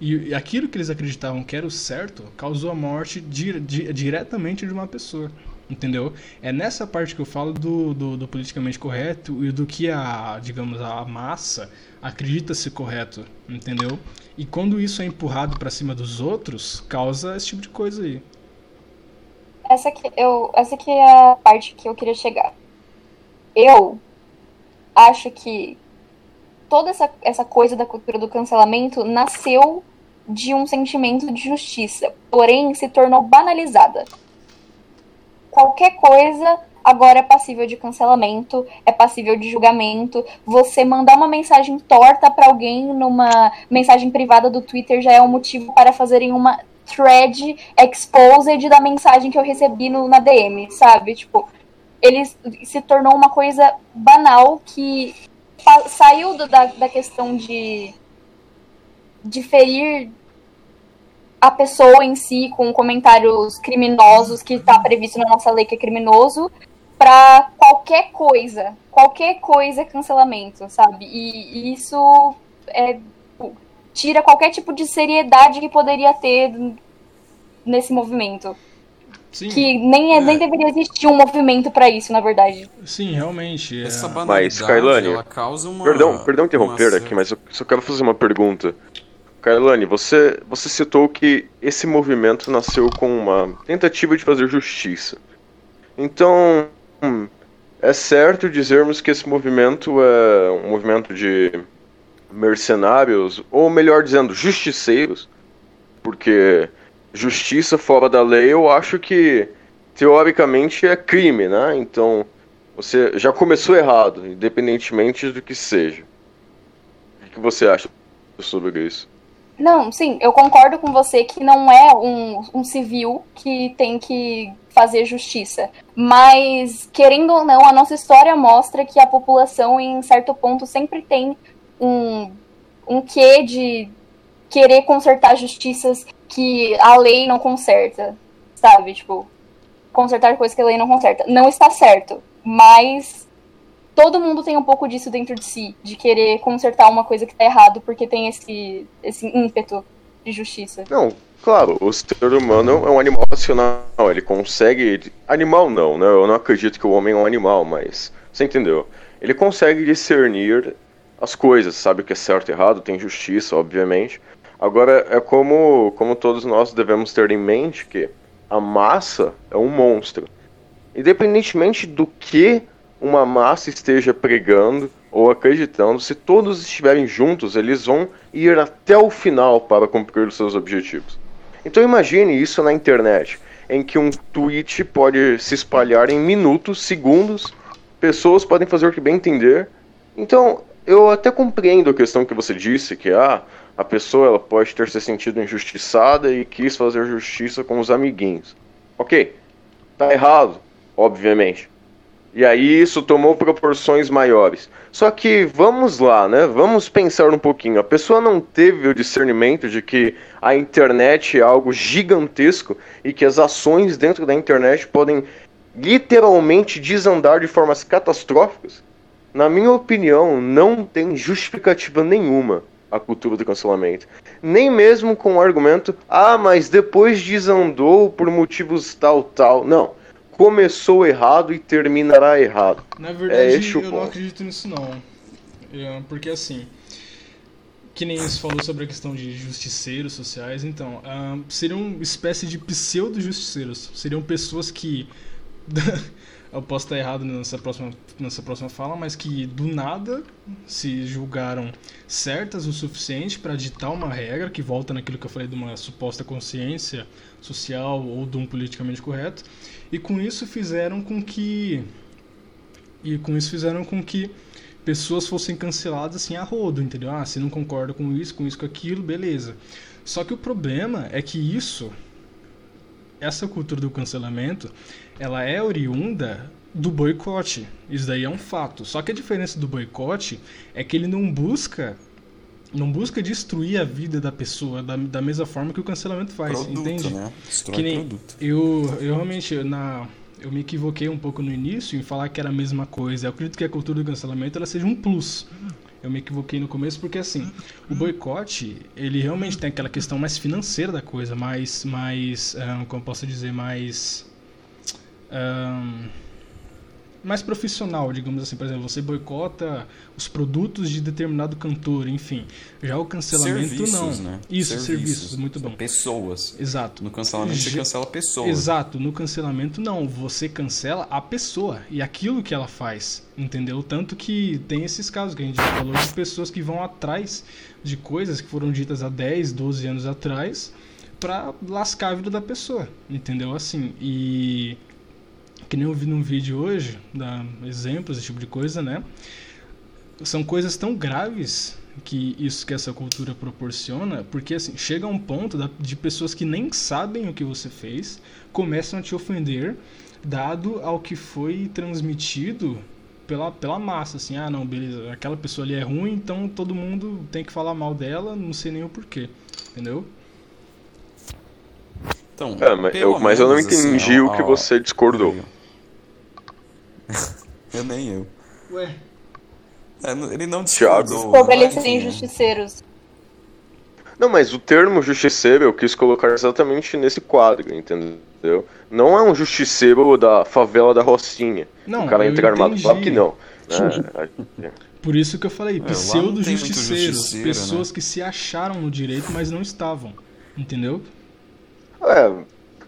E, e aquilo que eles acreditavam que era o certo causou a morte di- di- diretamente de uma pessoa. Entendeu? É nessa parte que eu falo do, do, do politicamente correto e do que a, digamos, a massa acredita ser correto. Entendeu? E quando isso é empurrado pra cima dos outros, causa esse tipo de coisa aí. Essa que, eu, essa que é a parte que eu queria chegar. Eu acho que toda essa, essa coisa da cultura do cancelamento nasceu de um sentimento de justiça, porém se tornou banalizada. Qualquer coisa agora é passível de cancelamento, é passível de julgamento. Você mandar uma mensagem torta pra alguém numa mensagem privada do Twitter já é um motivo para fazerem uma thread exposed da mensagem que eu recebi no, na DM, sabe? Tipo, ele se tornou uma coisa banal que saiu do- da, da questão de, de ferir a pessoa em si com comentários criminosos que está previsto na nossa lei que é criminoso para qualquer coisa, qualquer coisa é cancelamento, sabe? E, e isso é, tira qualquer tipo de seriedade que poderia ter nesse movimento. Sim, Que nem, é, nem deveria existir um movimento para isso, na verdade. sim realmente. é- Essa banalidade, ela causa uma... Perdão, perdão interromper uma aqui, mas eu só quero fazer uma pergunta. Kailane, você, você citou que esse movimento nasceu com uma tentativa de fazer justiça. Então, hum, é certo dizermos que esse movimento é um movimento de mercenários, ou melhor dizendo, justiceiros, porque justiça fora da lei eu acho que teoricamente é crime, né? Então, você já começou errado, independentemente do que seja. O que você acha sobre isso? Não, sim, eu concordo com você que não é um, um civil que tem que fazer justiça. Mas, querendo ou não, a nossa história mostra que a população, em certo ponto, sempre tem um, um quê de querer consertar justiças que a lei não conserta, sabe? Tipo, consertar coisas que a lei não conserta. Não está certo, mas todo mundo tem um pouco disso dentro de si, de querer consertar uma coisa que tá errado porque tem esse, esse ímpeto de justiça. Não, claro, o ser humano é um animal racional, ele consegue. Animal não, né? Eu não acredito que o homem é um animal, mas. Você entendeu? Ele consegue discernir as coisas, sabe o que é certo e errado, tem justiça, obviamente. Agora, é como, como todos nós devemos ter em mente que a massa é um monstro. Independentemente do que uma massa esteja pregando ou acreditando, se todos estiverem juntos, eles vão ir até o final para cumprir os seus objetivos. Então imagine isso na internet, em que um tweet pode se espalhar em minutos, segundos, pessoas podem fazer o que bem entender. Então, eu até compreendo a questão que você disse, que ah, a pessoa ela pode ter se sentido injustiçada e quis fazer justiça com os amiguinhos. Ok, tá errado, obviamente. E aí isso tomou proporções maiores. Só que vamos lá, né? Vamos pensar um pouquinho. A pessoa não teve o discernimento de que a internet é algo gigantesco e que as ações dentro da internet podem literalmente desandar de formas catastróficas? Na minha opinião, não tem justificativa nenhuma a cultura do cancelamento. Nem mesmo com o argumento, ah, mas depois desandou por motivos tal, tal. Não começou errado e terminará errado. Na verdade, é eu não acredito nisso não. É, porque assim, que nem você falou sobre a questão de justiceiros sociais, então, uh, seriam uma espécie de pseudo-justiceiros. Seriam pessoas que. <laughs> eu posso estar errado nessa próxima, nessa próxima fala, mas que do nada se julgaram certas o suficiente para ditar uma regra que volta naquilo que eu falei de uma suposta consciência social ou de um politicamente correto e com isso fizeram com que e com isso fizeram com que pessoas fossem canceladas assim a rodo, entendeu? Ah, se não concorda com isso, com isso, com aquilo, beleza. Só que o problema é que isso essa cultura do cancelamento, ela é oriunda do boicote. Isso daí é um fato. Só que a diferença do boicote é que ele não busca não busca destruir a vida da pessoa da, da mesma forma que o cancelamento faz, produto, entende? Né? Destrói que nem produto. eu, eu realmente na eu me equivoquei um pouco no início em falar que era a mesma coisa. Eu acredito que a cultura do cancelamento ela seja um plus. Eu me equivoquei no começo porque assim, o boicote, ele realmente tem aquela questão mais financeira da coisa, mais mais, um, como posso dizer, mais um, mais profissional, digamos assim. Por exemplo, você boicota os produtos de determinado cantor, enfim. Já o cancelamento serviços, não. Né? Isso, serviços, serviços, muito bom. Pessoas. Exato. No cancelamento você cancela pessoas. Exato, no cancelamento não, você cancela a pessoa e aquilo que ela faz, entendeu? Tanto que tem esses casos que a gente falou de pessoas que vão atrás de coisas que foram ditas há 10, 12 anos atrás pra lascar a vida da pessoa, entendeu? Assim, e que nem eu vi num vídeo hoje, dá exemplos, esse tipo de coisa, né? São coisas tão graves que isso que essa cultura proporciona, porque assim, chega a um ponto da- de pessoas que nem sabem o que você fez, começam a te ofender, dado ao que foi transmitido pela, pela massa, assim, ah não, beleza, aquela pessoa ali é ruim, então todo mundo tem que falar mal dela, não sei nem o porquê, entendeu? Então, É, mas eu, mas eu não menos, assim, entendi ó, o que ó, você discordou. <laughs> Eu nem eu. Ué, É, ele não discordou. Sobre eles enfim, justiceiros. Não, mas o termo justiceiro eu quis colocar exatamente nesse quadro, entendeu? Não é um justiceiro da favela da Rocinha. Não, o cara eu entra armado. entendi. Claro que não. né? Por isso que eu falei, É, pseudo-justiceiros, justiceiro, pessoas né? que se acharam no direito, mas não estavam, entendeu? É,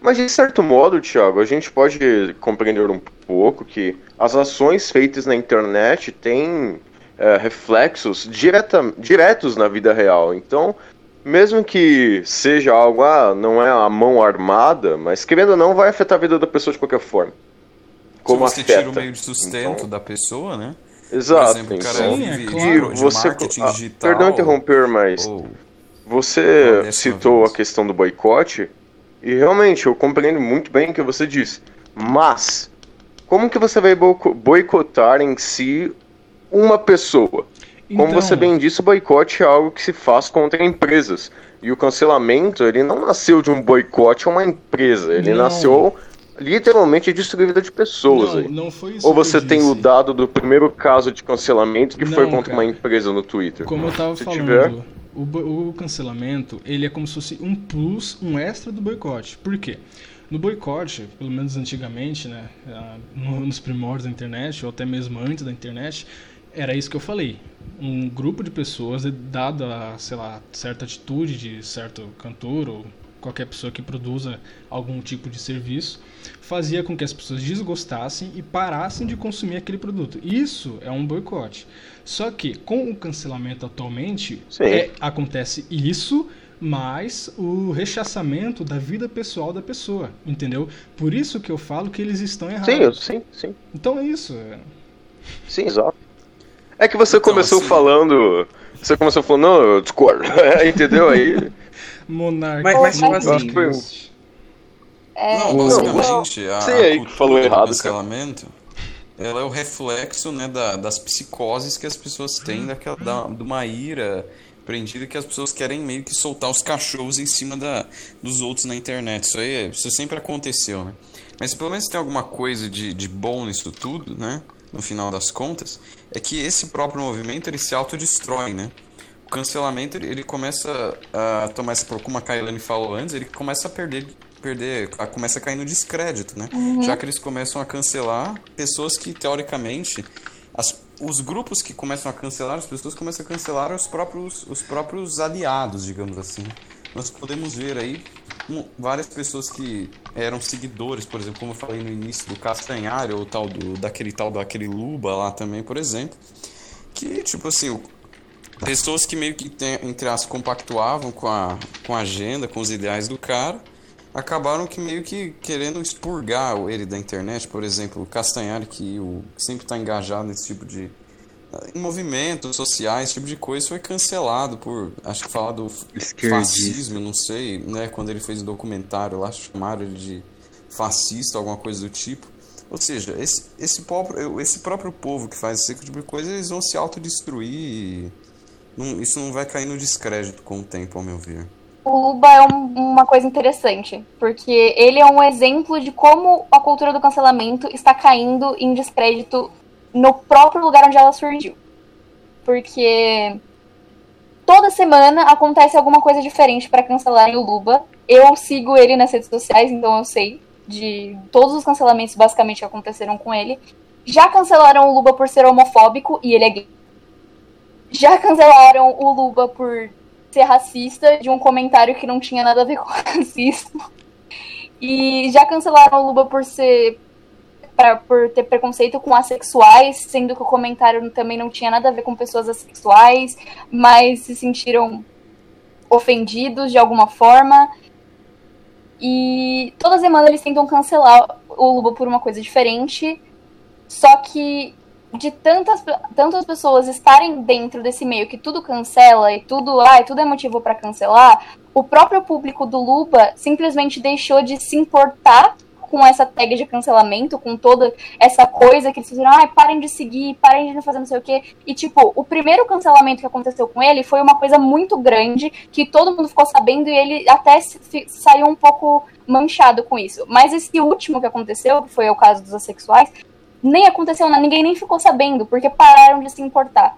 mas de certo modo, Thiago, a gente pode compreender um pouco que as ações feitas na internet têm é, reflexos direta, diretos na vida real. Então, mesmo que seja algo, ah, não é a mão armada, mas querendo ou não, vai afetar a vida da pessoa de qualquer forma. Como se você afeta. tira o meio de sustento Então, da pessoa, né? Exato. Por exemplo, o cara Sim, é claro. de, você, marketing ah, digital. perdão interromper, mas ou- Você décima citou vez. a questão do boicote e realmente eu compreendo muito bem o que você disse. Mas como que você vai boico- boicotar em si uma pessoa? Como Então, você bem disse, o boicote é algo que se faz contra empresas. E o cancelamento, ele não nasceu de um boicote a uma empresa. Ele Não. nasceu literalmente de destruir a vida de pessoas. não, aí. não foi isso Ou você tem o dado do primeiro caso de cancelamento que foi Não, contra uma cara. empresa no Twitter. Como eu tava Se falando, tiver. O, o cancelamento, ele é como se fosse um plus, um extra do boicote. Por quê? No boicote, pelo menos antigamente, né, ah, no- nos primórdios da internet, ou até mesmo antes da internet, era isso que eu falei. Um grupo de pessoas, dado a, sei lá, certa atitude de certo cantor ou qualquer pessoa que produza algum tipo de serviço, fazia com que as pessoas desgostassem e parassem de consumir aquele produto. Isso é um boicote. Só que com o cancelamento atualmente é- acontece isso, mas o rechaçamento da vida pessoal da pessoa, entendeu? Por isso que eu falo que eles estão errados. Sim, eu- sim, sim. Então é isso. é. Sim, exato. É que você Então, começou assim- falando. Você começou falando, não, eu discordo. <laughs> Entendeu? Aí. Monarca. Mas, mas tipo Eu assim, acho que foi- É, Não, basicamente, a, a aí que cultura falou do errado, cancelamento, ela é o reflexo, né, da- das psicoses que as pessoas têm daquela, da, de uma ira prendida que as pessoas querem meio que soltar os cachorros em cima da, dos outros na internet. Isso aí, é- isso sempre aconteceu, né? Mas pelo menos tem alguma coisa de, de bom nisso tudo, né? No final das contas, é que esse próprio movimento ele se autodestrói, né? O cancelamento ele, ele começa a tomar essa, como a Kailane falou antes, ele começa a perder, perder, a- começa a cair no descrédito, né? Já que eles começam a cancelar pessoas que teoricamente as- os grupos que começam a cancelar as pessoas começam a cancelar os próprios os próprios aliados, digamos assim. Nós podemos ver aí um- várias pessoas que eram seguidores, por exemplo, como eu falei no início do Castanhari ou tal do daquele tal daquele Luba lá também, por exemplo, que tipo assim, o- pessoas que meio que entre as compactuavam com a com a agenda, com os ideais do cara, acabaram que meio que querendo expurgar o- ele da internet, por exemplo, o Castanhari que o que sempre está engajado nesse tipo de em movimentos sociais, esse tipo de coisa, foi cancelado por, acho que falar do fascismo, não sei, né, quando ele fez o documentário lá, chamaram ele de fascista, alguma coisa do tipo. Ou seja, esse, esse, próprio, esse próprio povo que faz esse tipo de coisa, eles vão se autodestruir e não- isso não vai cair no descrédito com o tempo, ao meu ver. O Luba é um- uma coisa interessante, porque ele é um exemplo de como a cultura do cancelamento está caindo em descrédito no próprio lugar onde ela surgiu. Porque toda semana acontece alguma coisa diferente para cancelarem o Luba. Eu sigo ele nas redes sociais, então eu sei de todos os cancelamentos basicamente que aconteceram com ele. Já cancelaram o Luba por ser homofóbico e ele é gay. Já cancelaram o Luba por ser racista de um comentário que não tinha nada a ver <laughs> com racismo. E já cancelaram o Luba por ser. Pra, por ter preconceito com assexuais, sendo que o comentário também não tinha nada a ver com pessoas assexuais, mas se sentiram ofendidos de alguma forma. E toda semana eles tentam cancelar o Luba por uma coisa diferente. Só que de tantas, tantas pessoas estarem dentro desse meio que tudo cancela e tudo, ai, tudo é motivo para cancelar, o próprio público do Luba simplesmente deixou de se importar com essa tag de cancelamento, com toda essa coisa que eles fizeram, ai, parem de seguir, parem de não fazer não sei o quê. E, tipo, o primeiro cancelamento que aconteceu com ele foi uma coisa muito grande, que todo mundo ficou sabendo e ele até saiu um pouco manchado com isso. Mas esse último que aconteceu, que foi o caso dos assexuais, nem aconteceu nada, ninguém nem ficou sabendo, porque pararam de se importar.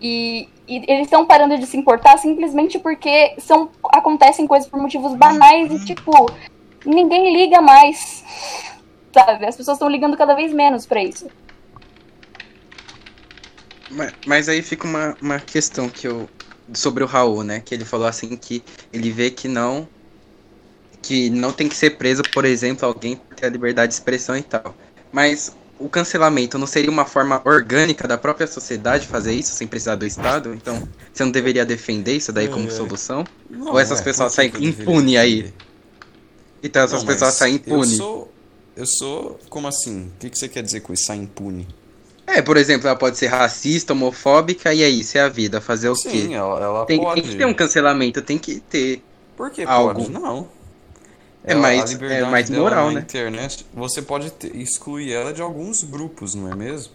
E, e eles estão parando de se importar simplesmente porque são, acontecem coisas por motivos banais e, tipo, ninguém liga mais. Sabe? As pessoas estão ligando cada vez menos pra isso. Mas, mas aí fica uma, uma questão que eu. Sobre o Raul, né? Que ele falou assim que ele vê que não. Que não tem que ser preso, por exemplo, alguém ter a liberdade de expressão e tal. Mas o cancelamento não seria uma forma orgânica da própria sociedade fazer isso sem precisar do Estado? Então, você não deveria defender isso daí como É. solução? Não, Ou essas é, pessoas saem que eu deveria impune aí? Então essas Não, pessoas saem Eu impune. sou, eu sou. Como assim? O que, que você quer dizer com isso? Sair impune? É, por exemplo, ela pode ser racista, homofóbica, e aí, isso é a vida. Fazer o quê? Sim, ela, ela Tem, pode. tem que ter um cancelamento, tem que ter. Por que algo. pode? Não. É Ela- mais- é mais moral, né? internet, você pode ter- excluir ela de alguns grupos, não é mesmo?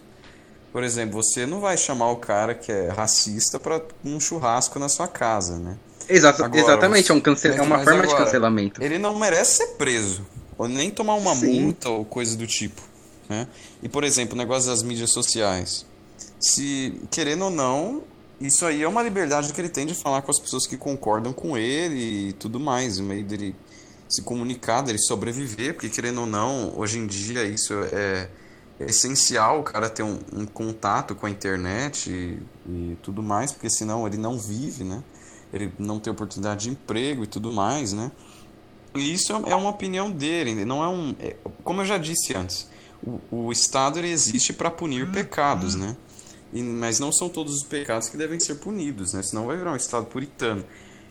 Por exemplo, você não vai chamar o cara que é racista para um churrasco na sua casa, né? Exato, Agora, exatamente, é, um cance... é uma forma de agora, cancelamento. Ele não merece ser preso, ou nem tomar uma Sim. multa ou coisa do tipo, né? E por exemplo, o negócio das mídias sociais. Se querendo ou não, isso aí é uma liberdade que ele tem de falar com as pessoas que concordam com ele e tudo mais, o meio dele se comunicar, dele sobreviver, porque querendo ou não, hoje em dia isso é, é essencial o cara ter um, um contato com a internet e, e tudo mais, porque senão ele não vive, né? Ele não tem oportunidade de emprego e tudo mais, né? E isso é uma opinião dele, não é um. é- como eu já disse antes, o, o Estado ele existe para punir pecados, né? E- mas não são todos os pecados que devem ser punidos, né? Senão vai virar um Estado puritano.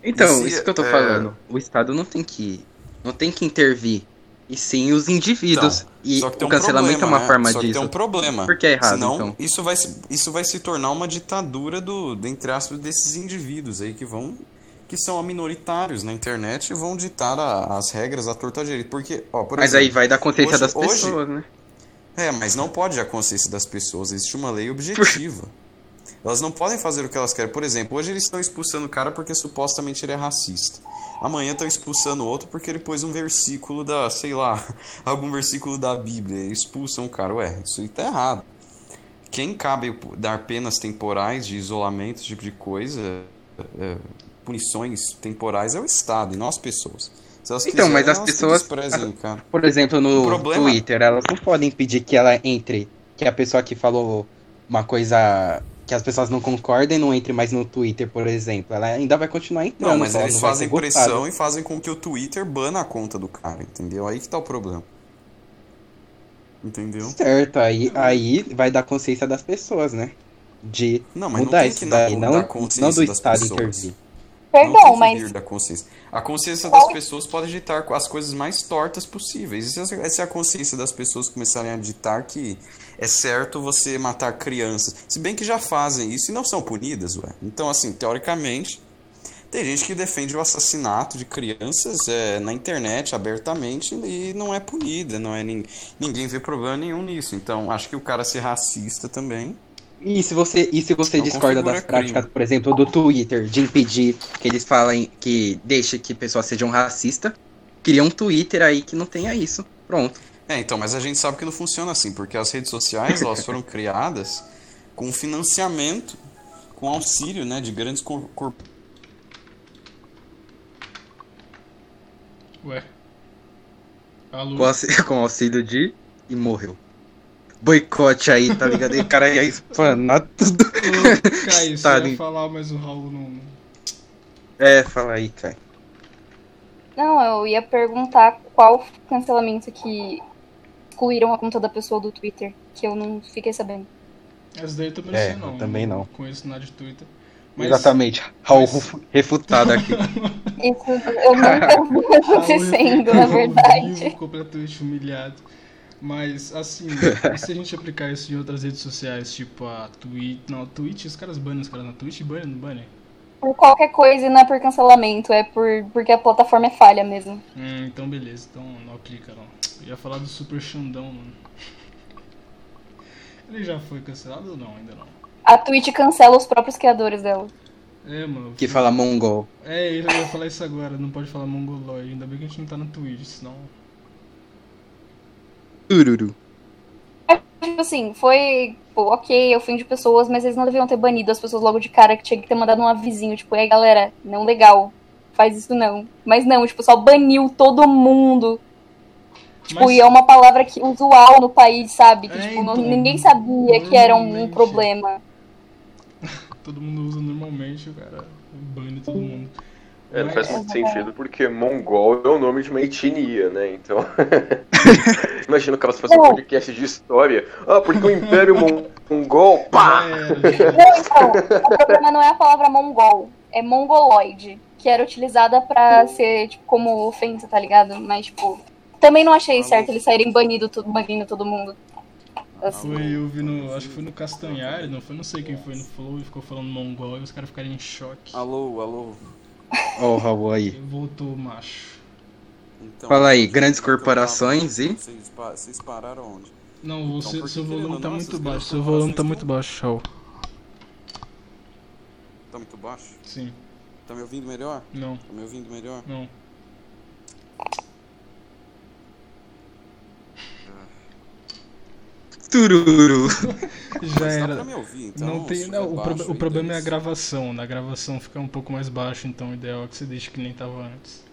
Então, se, isso que eu tô é, falando. O Estado não tem que. Não tem que intervir e sim os indivíduos. Então, e só o um cancelamento problema, é uma né? forma Só que disso. tem um problema. Por que é errado, Senão, então? isso vai, se- isso vai se tornar uma ditadura do, entre aspas, desses indivíduos aí que vão. que são minoritários na internet e vão ditar a- as regras à torta direita. Porque, ó, por Mas exemplo, aí vai da consciência hoje- das hoje- pessoas, né? É, mas não pode a consciência das pessoas. Existe uma lei objetiva. Elas não podem fazer o que elas querem. Por exemplo, hoje eles estão expulsando o cara porque supostamente ele é racista. Amanhã estão expulsando outro porque ele pôs um versículo da, sei lá, <laughs> algum versículo da Bíblia. E expulsam o cara. Ué, isso aí tá errado. Quem cabe dar penas temporais de isolamento, esse tipo de coisa, é, punições temporais é o Estado e não as pessoas. Se elas Então, mas as pessoas-. Por exemplo, no problema- Twitter, elas não podem pedir que ela entre, que a pessoa que falou uma coisa que as pessoas não concordem não entre mais no Twitter, por exemplo. Ela ainda vai continuar entrando. Não, mas eles não fazem pressão e fazem com que o Twitter bana a conta do cara, entendeu? Aí que tá o problema. Entendeu? Certo, aí, aí vai dar consciência das pessoas, né? De Não, mas mudar não tem isso que daí, dar, não, dar não consciência do das Estado pessoas. intervir. não Perdão, tem que mas da consciência. A consciência das pessoas pode ditar as coisas mais tortas possíveis. E se, se a consciência das pessoas começarem a ditar que é certo você matar crianças, se bem que já fazem isso e não são punidas, ué. Então, assim, teoricamente, tem gente que defende o assassinato de crianças é, na internet abertamente e não é punida, não é nin- ninguém vê problema nenhum nisso. Então, acho que o cara ser racista também E se você, e se você Não discorda das práticas, crime. por exemplo, do Twitter, de impedir que eles falem que deixe que pessoas sejam racistas, cria um Twitter aí que não tenha isso. Pronto. É, então, mas a gente sabe que não funciona assim, porque as redes sociais elas foram <laughs> criadas com financiamento, com auxílio, né, de grandes cor cor- Ué. Alô? Com, auxí- <laughs> com auxílio de. e morreu. Boicote aí, tá ligado? E o cara ia espanar tudo. Ô, Caio, <laughs> você Tá, ia nem- falar, mas o Raul não. É, fala aí, cara. não, eu ia perguntar qual cancelamento que excluíram a conta da pessoa do Twitter, que eu não fiquei sabendo. Essa daí eu também não É, sei, não. eu também não. conheço nada de Twitter. Mas Exatamente. Raul mas- refutado aqui. <laughs> Isso eu nunca vi acontecendo, na verdade. vivo, <laughs> completamente humilhado. Mas, assim, <laughs> e se a gente aplicar isso em outras redes sociais, tipo a Twitch. Não, a Twitch, os caras banam os caras na Twitch, banam, não banam? Por qualquer coisa, não é por cancelamento, é por porque a plataforma é falha mesmo. Hum, então beleza, então não aplica não. Eu ia falar do Super Xandão, mano. Ele já foi cancelado ou não? Ainda não. A Twitch cancela os próprios criadores dela. É, mano. Que fala mongol. É, eu ia falar isso agora, não pode falar mongoloide. Ainda bem que a gente não tá na Twitch, senão. Tururu. Tipo assim, foi, pô, ok, ofende pessoas, mas eles não deviam ter banido as pessoas logo de cara, que tinha que ter mandado um avisinho, tipo, ei galera, não legal, faz isso não. Mas não, tipo, só baniu todo mundo. Tipo, Mas- e é uma palavra que, usual no país, sabe? Que, É, tipo, não- então, ninguém sabia que era um, um problema. <laughs> Todo mundo usa normalmente, o cara bane todo mundo. É, não faz muito sentido porque mongol é o nome de uma etnia, né? Então. <laughs> Imagina o cara fazer um podcast de história. Ah, porque o Império Mon- Mongol, pá! Era, já. Não, então, o problema não é a palavra mongol, é mongoloide, que era utilizada pra ser, tipo, como ofensa, tá ligado? Mas, tipo, também não achei certo eles saírem banido, tudo, banindo todo mundo. Assim. Foi, eu vi no. Acho que foi no Castanhari, não foi? Não sei quem foi no Flow e ficou falando mongol e os caras ficaram em choque. Alô, alô. Ó o Raul aí. Voltou macho. Então, Fala aí, grandes corporações e- Vocês, pa- vocês pararam onde? Não, você, por que seu volume tá muito baixo. Seu volume tá muito baixo, Raul. Tá muito baixo? Sim. Tá me ouvindo melhor? Não, Tá me ouvindo melhor? não. Tururu. <laughs> Já Mas dá era. pra me ouvir, então. Não tem. Não, o, baixo, prob- o problema é a gravação. Na gravação fica um pouco mais baixo, então o ideal é que você deixe que nem tava antes.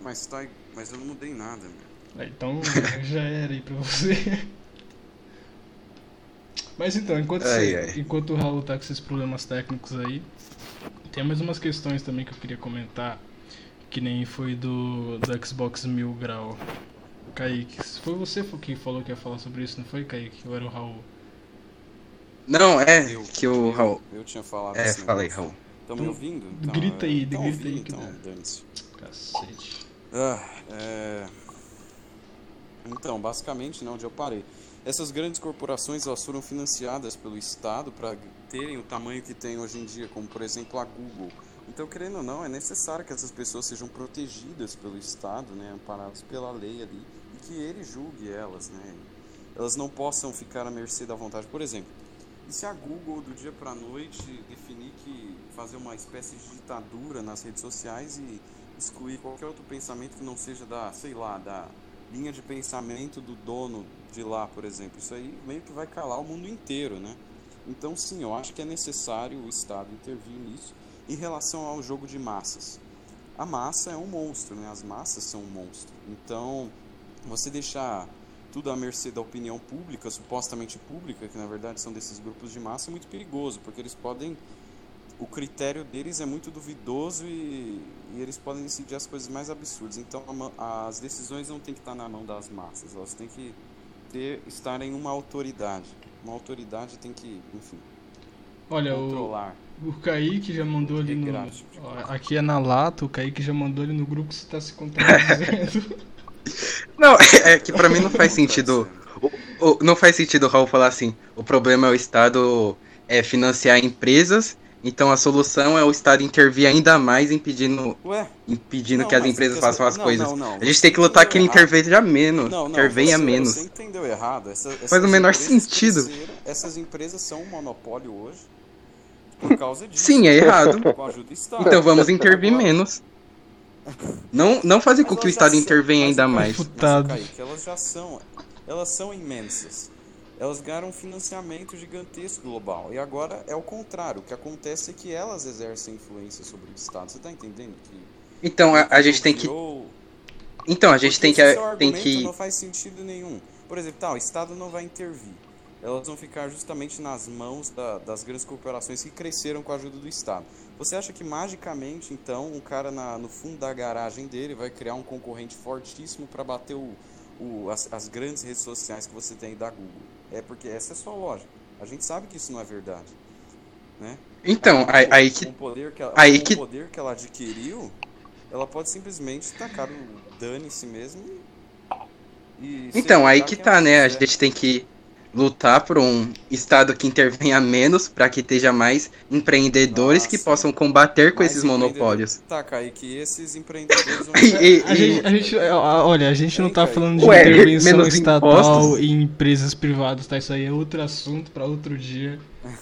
Mas tá. Mas eu não mudei nada, meu. É, Então <laughs> já era aí pra você. Mas então, enquanto, Ai, você- ai. enquanto o Raul tá com esses problemas técnicos aí, tem mais umas questões também que eu queria comentar, que nem foi do, do Xbox Mil Grau. Kaique, foi você que falou que ia falar sobre isso, não foi, Kaique? Ou era o Raul? Não, é Eu, que o eu, Raul. Eu tinha falado É, fala aí, negócio. Raul. Tão me ouvindo? grita aí, tão grita ouvindo, aí que então, dane-se. Cacete. Ah, é... Então, basicamente, né, onde eu parei. Essas grandes corporações elas foram financiadas pelo Estado para terem o tamanho que tem hoje em dia, como por exemplo a Google. Então, querendo ou não, é necessário que essas pessoas sejam protegidas pelo Estado, né, amparadas pela lei ali, que ele julgue elas, né? Elas não possam ficar à mercê da vontade. Por exemplo, e se a Google do dia para a noite definir que fazer uma espécie de ditadura nas redes sociais e excluir qualquer outro pensamento que não seja da, sei lá, da linha de pensamento do dono de lá, por exemplo. Isso aí meio que vai calar o mundo inteiro, né? Então, sim, eu acho que é necessário o Estado intervir nisso em relação ao jogo de massas. A massa é um monstro, né? As massas são um monstro. Então, você deixar tudo à mercê da opinião pública, supostamente pública, que na verdade são desses grupos de massa, é muito perigoso, porque eles podem. O critério deles é muito duvidoso e, e eles podem decidir as coisas mais absurdas. Então, a, as decisões não têm que estar na mão das massas, elas têm que ter, estar em uma autoridade. Uma autoridade tem que, enfim, Olha, controlar. o, o Kaique já mandou ali no. Regrar esse tipo ó. Aqui é na lata, o Kaique já mandou ali no grupo que você tá se contradizendo. <laughs> Não, <laughs> é que pra mim não faz sentido. o- o- não faz sentido o Raul falar assim: o problema é o Estado é, financiar empresas, então a solução é o Estado intervir ainda mais impedindo, Ué, impedindo Não, que as mas empresas façam as não, coisas. não, A gente tem que lutar que ele entendeu intervenha menos. Não, não, intervenha você, menos. Você entendeu errado. Essa, Faz o menor sentido. Essas empresas são um monopólio hoje por causa disso. Sim, é errado. Então vamos intervir menos. Não, não fazer com que o Estado intervenha ainda mais. Putado. Kaique, elas já são. Elas são imensas. Elas ganharam um financiamento gigantesco global. E agora é o contrário. O que acontece é que elas exercem influência sobre o Estado. Você está entendendo? Que Então a, a gente tem que. Então a gente tem que. esse seu Tem argumento que. não faz sentido nenhum. Por exemplo, tá, o Estado não vai intervir. Elas vão ficar justamente nas mãos da- das grandes corporações que cresceram com a ajuda do Estado. Você acha que magicamente, então, um cara na- no fundo da garagem dele vai criar um concorrente fortíssimo para bater o, o- as, as grandes redes sociais que você tem da Google? É porque essa é a sua lógica. A gente sabe que isso não é verdade. Né? Então, aí, aí que. o poder que ela, aí que- o poder que ela adquiriu, ela pode simplesmente tacar o dane-se mesmo e. e Então, aí que quem tá, né? A quiser. gente tem que lutar por um Estado que intervenha menos para que esteja mais empreendedores que Nossa. possam combater com Mais esses monopólios. Tá, Kaique, esses empreendedores vão. <laughs> E- e- A gente, a gente- olha, a gente não tá falando de Ué, intervenção menos estatal em empresas privadas, tá? Isso aí é outro assunto pra outro dia,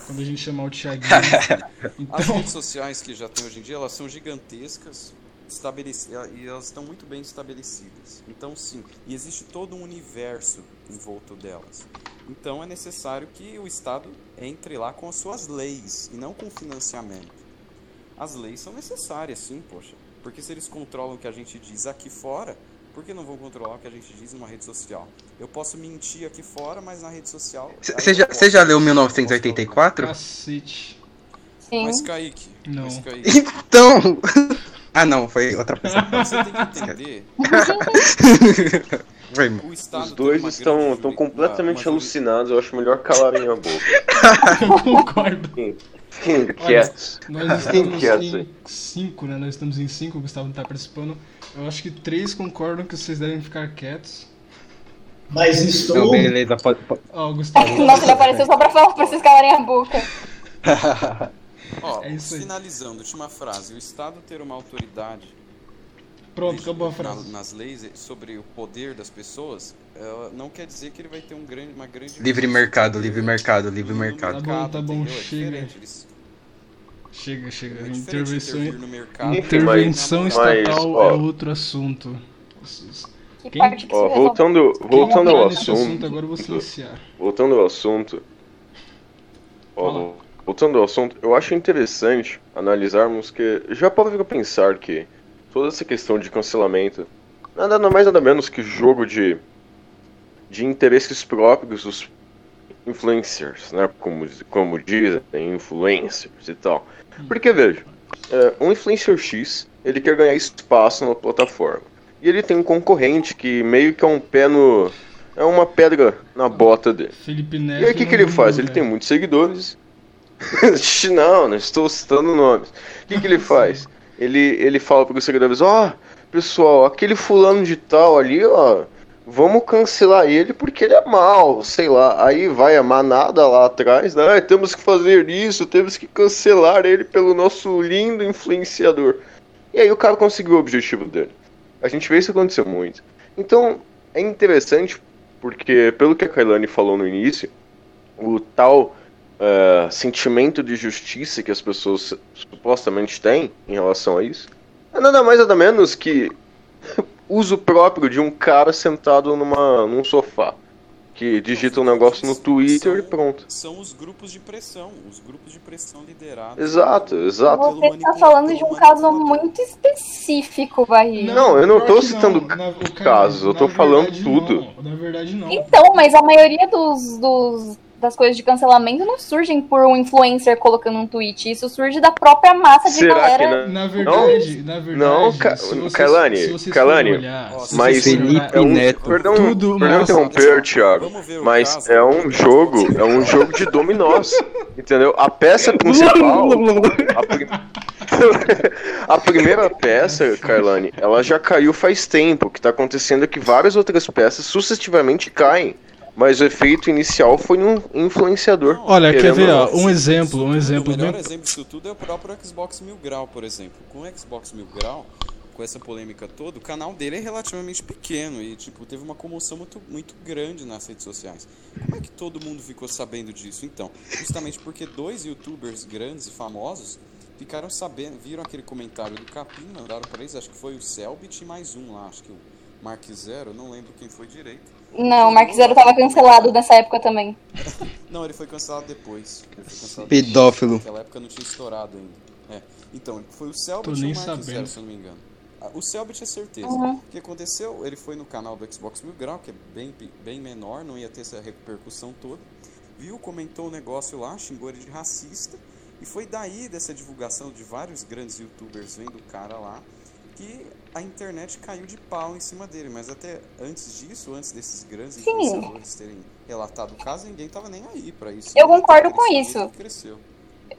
quando a gente chamar o Thiaguinho. <laughs> As Então, redes sociais que já tem hoje em dia, elas são gigantescas e elas estão muito bem estabelecidas. Então, sim, e existe todo um universo em volta delas. Então, é necessário que o Estado entre lá com as suas leis e não com financiamento. As leis são necessárias, sim, poxa. Porque se eles controlam o que a gente diz aqui fora, por que não vão controlar o que a gente diz numa rede social? Eu posso mentir aqui fora, mas na rede social. Você já, posso- já leu posso- 1984? cacete. Sim. Mas Kaique, Não. mas Kaique, Então. <laughs> Ah, não, foi outra pessoa. você tem que entender <laughs> Os dois estão, estão completamente uma- uma juri- alucinados. Eu acho melhor calarem a boca. <laughs> Eu concordo. Fiquem quietos. Nós estamos quietos em aí. cinco, né? Nós estamos em cinco, o Gustavo não tá participando. Eu acho que três concordam que vocês devem ficar quietos. Mas estou. beleza, pode. pode- Ó, o Gustavo. Nossa, ele apareceu só pra falar pra vocês calarem a boca. <laughs> Ó, É isso aí. finalizando, última frase. O Estado ter uma autoridade Pronto, acabou a na- frase. nas leis sobre o poder das pessoas, eh, não quer dizer que ele vai ter um grande, uma grande Livre mercado, livre mercado, livre mercado. Tá bom, tá bom, entendeu? É chega. diferente, eles- Chega, chega. é Intervenção, mercado. intervenção Mas, estatal ó. é outro assunto. Que Quem- Ó, voltando, voltando ao nesse assunto. agora eu vou silenciar. Voltando ao assunto. ó, voltando ao assunto, eu acho interessante analisarmos que. Já pode ficar pensar que toda essa questão de cancelamento nada mais nada menos que jogo de. de interesses próprios dos influencers, né? Como, como dizem, influencers e tal. Porque veja, é, um influencer X, ele quer ganhar espaço na plataforma. E ele tem um concorrente que meio que é um pé no. É uma pedra na bota dele. Felipe Neto. E aí o que, que ele faz? Ele tem muitos seguidores. <laughs> não, não estou citando nomes. O que, que ele faz? Ele, ele fala para os seguidores, ó, pessoal, aquele fulano de tal ali, ó, vamos cancelar ele porque ele é mal, sei lá. Aí vai a manada lá atrás, né? "Ah, temos que fazer isso, temos que cancelar ele pelo nosso lindo influenciador. E aí o cara conseguiu o objetivo dele. A gente vê isso acontecer muito. Então, é interessante porque, pelo que a Kailane falou no início, o tal eh, sentimento de justiça que as pessoas supostamente têm em relação a isso é nada mais nada menos que <laughs> uso próprio de um cara sentado numa, num sofá. Que digita um negócio no Twitter e pronto. São os grupos de pressão, os grupos de pressão liderados. Exato, exato. Você está falando de um caso muito específico, Barriga. Não, eu não que citando Na- o cara- casos, eu tô na falando verdade, tudo. não. Na verdade, não. Então, mas a maioria dos, dos- das coisas de cancelamento não surgem por um influencer colocando um tweet. Isso surge da própria massa de Será galera. que não? Na verdade, na verdade. Não, Ca- vocês- olhar- Mas Felipe é um, Neto. Perdão, Tudo perdão interromper, Thiago. Mas caso. é um jogo, é um jogo de dominós. Entendeu? A peça principal. A, pri- <laughs> a primeira peça, Kailane, ela já caiu faz tempo. O que tá acontecendo é que várias outras peças sucessivamente caem. Mas o efeito inicial foi num influenciador. Olha, quer ver, ó, um exemplo, um exemplo O melhor bem... exemplo disso tudo é o próprio Xbox Mil Grau, por exemplo. Com o Xbox Mil Grau, com essa polêmica toda, o canal dele é relativamente pequeno e, tipo, teve uma comoção muito, muito grande nas redes sociais. Como é que todo mundo ficou sabendo disso, então? Justamente porque dois youtubers grandes e famosos ficaram sabendo, viram aquele comentário do Capim, mandaram pra eles, acho que foi o Selbit e mais um lá, acho que o Mark Zero, não lembro quem foi direito. Não, o Mark Zero tava cancelado nessa época também. Não, ele foi cancelado depois. Ele foi cancelado Pedófilo. Naquela época não tinha estourado ainda. É. Então, foi o Selbit e nem o Mark sabendo. Zero, se eu não me engano. Ah, O Selbit é certeza. Uhum. O que aconteceu? Ele foi no canal do Xbox Mil Grau, que é bem, bem menor, não ia ter essa repercussão toda. Viu, comentou o negócio lá, xingou ele de racista. E foi daí, dessa divulgação de vários grandes youtubers vendo o cara lá, que a internet caiu de pau em cima dele. Mas até antes disso, antes desses grandes Sim. influenciadores terem relatado o caso, ninguém tava nem aí pra isso. Eu concordo Cresceu com isso. Cresceu.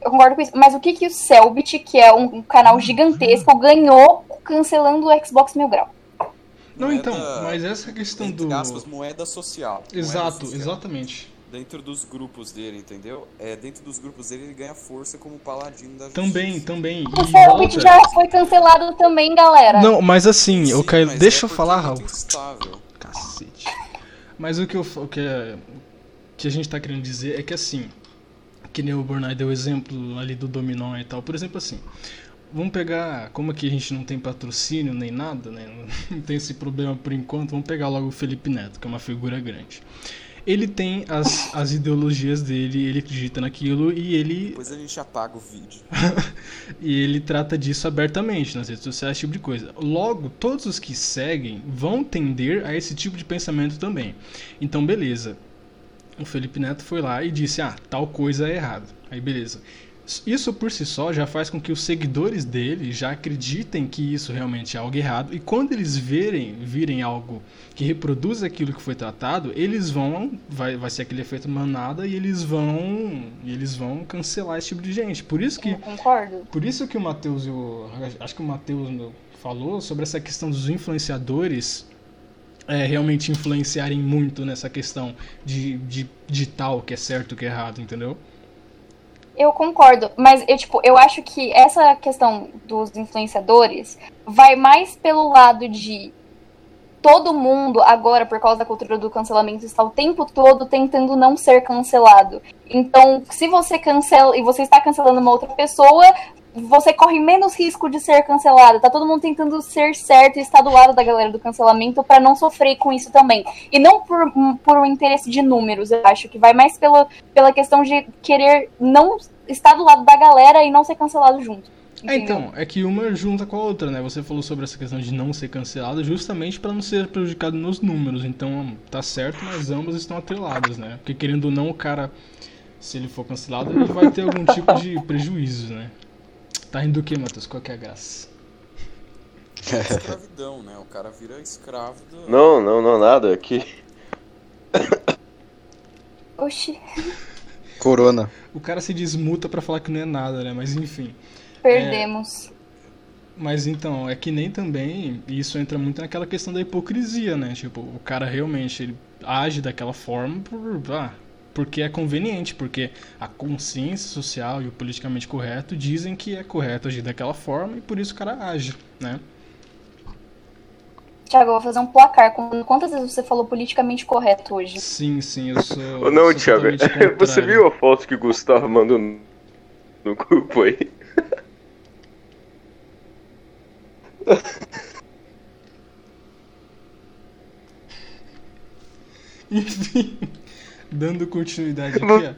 Eu concordo com isso. Mas o que, que o Selbit, que é um canal gigantesco, ganhou cancelando o Xbox Mil Grau? Não, então, Moeda, mas essa questão entre do... aspas, moeda social. Moeda Exato, social. exatamente. Dentro dos grupos dele, entendeu? É, dentro dos grupos dele ele ganha força como paladino da justiça. Também, também. O E Selbit outra- já foi cancelado também, galera. Não, mas assim, Sim, eu quero... mas deixa é eu falar, é Raul. Cacete. Mas o que, eu, o que, é- que a gente tá querendo dizer é que assim, que nem o Bornai deu o exemplo ali do dominó e tal. Por exemplo, assim, vamos pegar, como aqui a gente não tem patrocínio nem nada, né? <laughs> Não tem esse problema por enquanto, vamos pegar logo o Felipe Neto, que é uma figura grande. Ele tem as, as ideologias dele, ele acredita naquilo e ele Depois a gente apaga o vídeo. <laughs> e ele trata disso abertamente nas redes sociais, esse tipo de coisa. Logo, todos os que seguem vão tender a esse tipo de pensamento também. Então, beleza. O Felipe Neto foi lá e disse: Ah, tal coisa é errada. Aí, beleza. Isso por si só já faz com que os seguidores dele já acreditem que isso realmente é algo errado. E quando eles verem, virem algo que reproduz aquilo que foi tratado, eles vão. Vai, vai ser aquele efeito manada e eles vão. Eles vão cancelar esse tipo de gente. Por isso que. Eu concordo. Por isso que o Matheus, o- acho que o Matheus falou sobre essa questão dos influenciadores é, realmente influenciarem muito nessa questão de, de, de tal que é certo que é errado, entendeu? Eu concordo, mas eu, tipo, eu acho que essa questão dos influenciadores vai mais pelo lado de todo mundo agora, por causa da cultura do cancelamento, está o tempo todo tentando não ser cancelado. Então, se você cancela e você está cancelando uma outra pessoa, você corre menos risco de ser cancelado. Tá todo mundo tentando ser certo e estar do lado da galera do cancelamento para não sofrer com isso também. E não por, por um interesse de números, eu acho que vai mais pelo, pela questão de querer não estar do lado da galera e não ser cancelado junto. É, então, é que uma junta com a outra, né? Você falou sobre essa questão de não ser cancelado justamente para não ser prejudicado nos números. Então, tá certo, mas ambas estão atreladas, né? Porque querendo ou não, o cara, se ele for cancelado, ele vai ter algum tipo de prejuízo, né? Tá rindo do que, Matheus? Qual que é a graça? Escravidão, né? O cara vira escravo do... Não, não, não, nada. Que Oxi, Corona. O cara se desmuta pra falar que não é nada, né? Mas enfim. perdemos. Mas então, é que nem também, isso entra muito naquela questão da hipocrisia, né? Tipo, o cara realmente ele age daquela forma por, ah, porque é conveniente, porque a consciência social e o politicamente correto dizem que é correto agir daquela forma e por isso o cara age, né? Tiago, eu vou fazer um placar. com Quantas vezes você falou politicamente correto hoje? Sim, sim, eu sou. Não, sou Thiago, totalmente <laughs> você viu a foto que o Gustavo mandou no no grupo aí? <laughs> Enfim, dando continuidade aqui, ó.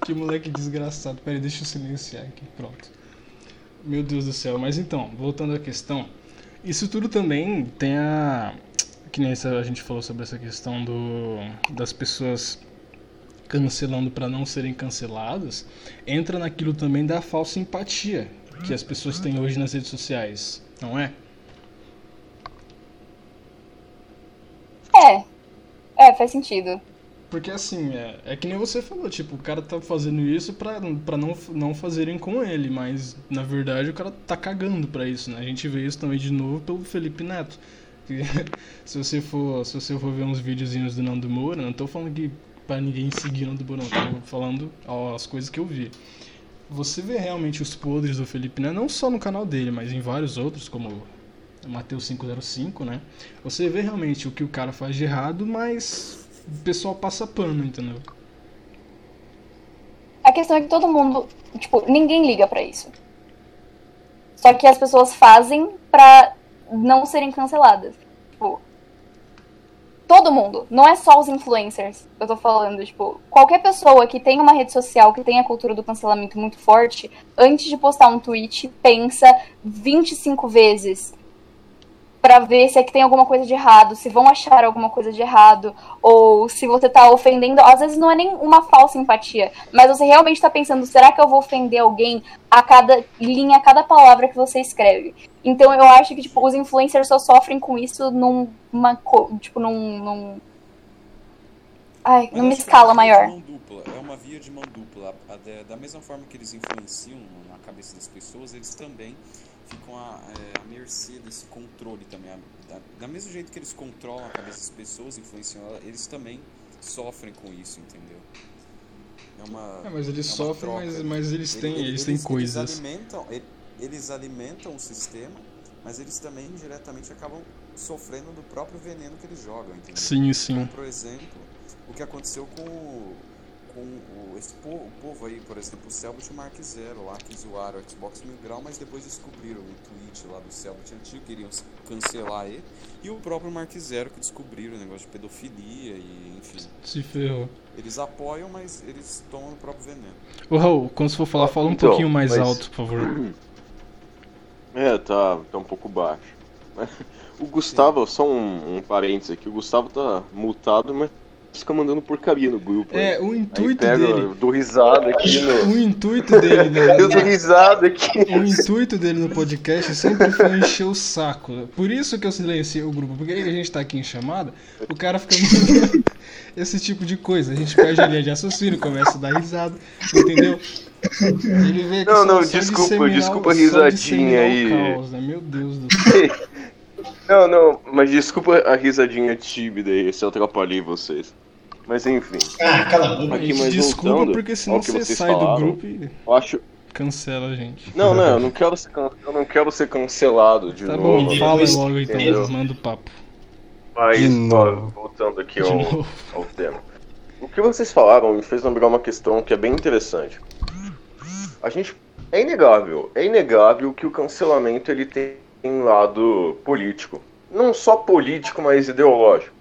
<laughs> que moleque desgraçado. Peraí, deixa eu silenciar aqui. Pronto. Meu Deus do céu. Mas então, voltando à questão. Isso tudo também tem a. Que nem a gente falou sobre essa questão do das pessoas cancelando para não serem canceladas. Entra naquilo também da falsa empatia que as pessoas têm hoje nas redes sociais. Não? É. É, faz sentido. Porque assim, é, é que nem você falou, tipo, o cara tá fazendo isso pra, pra não, não fazerem com ele, mas na verdade o cara tá cagando pra isso, né? A gente vê isso também de novo pelo Felipe Neto. <laughs> Se você for se você for ver uns videozinhos do Nando Moura, não tô falando que pra ninguém seguir Nando Moura, não, tô falando as coisas que eu vi. Você vê realmente os podres do Felipe Neto, não só no canal dele, mas em vários outros, como Mateus 505, né? Você vê realmente o que o cara faz de errado, mas o pessoal passa pano, entendeu? A questão é que todo mundo, tipo, ninguém liga pra isso. Só que as pessoas fazem pra não serem canceladas. Tipo, todo mundo, não é só os influencers. Eu tô falando, tipo, qualquer pessoa que tem uma rede social que tem a cultura do cancelamento muito forte, antes de postar um tweet, pensa 25 vezes pra ver se é que tem alguma coisa de errado, se vão achar alguma coisa de errado, ou se você tá ofendendo. Às vezes não é nem uma falsa empatia, mas você realmente tá pensando: será que eu vou ofender alguém a cada linha, a cada palavra que você escreve? Então eu acho que tipo, os influencers só sofrem com isso numa. Tipo, num. num... Ai, Mas numa que escala é uma via maior. de mão dupla, é uma via de mão dupla. Da- Da mesma forma que eles influenciam na cabeça das pessoas, eles também ficam à, é, à mercê desse controle também. Da, da mesmo jeito que eles controlam a cabeça das pessoas, influenciam ela, eles também sofrem com isso, entendeu? É uma, É, mas eles é sofrem, mas, mas eles têm, Ele- eles têm coisas. Eles alimentam, ele- eles alimentam o sistema, mas eles também indiretamente acabam sofrendo do próprio veneno que eles jogam, entendeu? Sim, sim. Como, por exemplo, o que aconteceu com, o- com o, esse po- o povo aí, por exemplo, o Selbit e o Mark Zero lá, que zoaram o Xbox Mil Grau, mas depois descobriram o tweet lá do Selbit antigo, queriam cancelar ele, e o próprio Mark Zero que descobriram o negócio de pedofilia e enfim. Se ferrou. Eles apoiam, mas eles tomam o próprio veneno. Ô Raul, quando você for falar, fala um Então, pouquinho mais mas- alto, por favor. <clears throat> É, tá, tá um pouco baixo. <laughs> O Gustavo, só um, um parênteses aqui, o Gustavo tá multado, mas fica mandando porcaria no grupo. É, aí. o Aí intuito pega, dele. eu dou risada aqui. <laughs> O intuito dele no, <laughs> Eu dou risada aqui. o intuito dele no podcast sempre foi encher o saco. Por isso que eu silenciei o grupo, porque a gente tá aqui em chamada, o cara fica mandando <laughs> esse tipo de coisa. A gente perde a linha de raciocínio, começa a dar risada, entendeu? Ele veio aqui Não, não, desculpa, desculpa a risadinha o aí. caos, né? Meu Deus do céu. Não, não, mas desculpa a risadinha tímida aí, se eu atrapalhei vocês. Mas enfim, Ah, cala a boca. Aqui, mas Desculpa, voltando porque senão você sai do falaram. grupo e eu acho. cancela a gente. Não, não, eu não <laughs> quero ser, can- eu não quero ser cancelado de Tá novo. bom, fala depois- logo então, entendeu? manda o papo. Mas, De novo. voltando aqui ao, ao tema. O que vocês falaram me fez lembrar uma questão que é bem interessante. A gente é inegável, é inegável que o cancelamento ele tem um lado político, não só político, mas ideológico.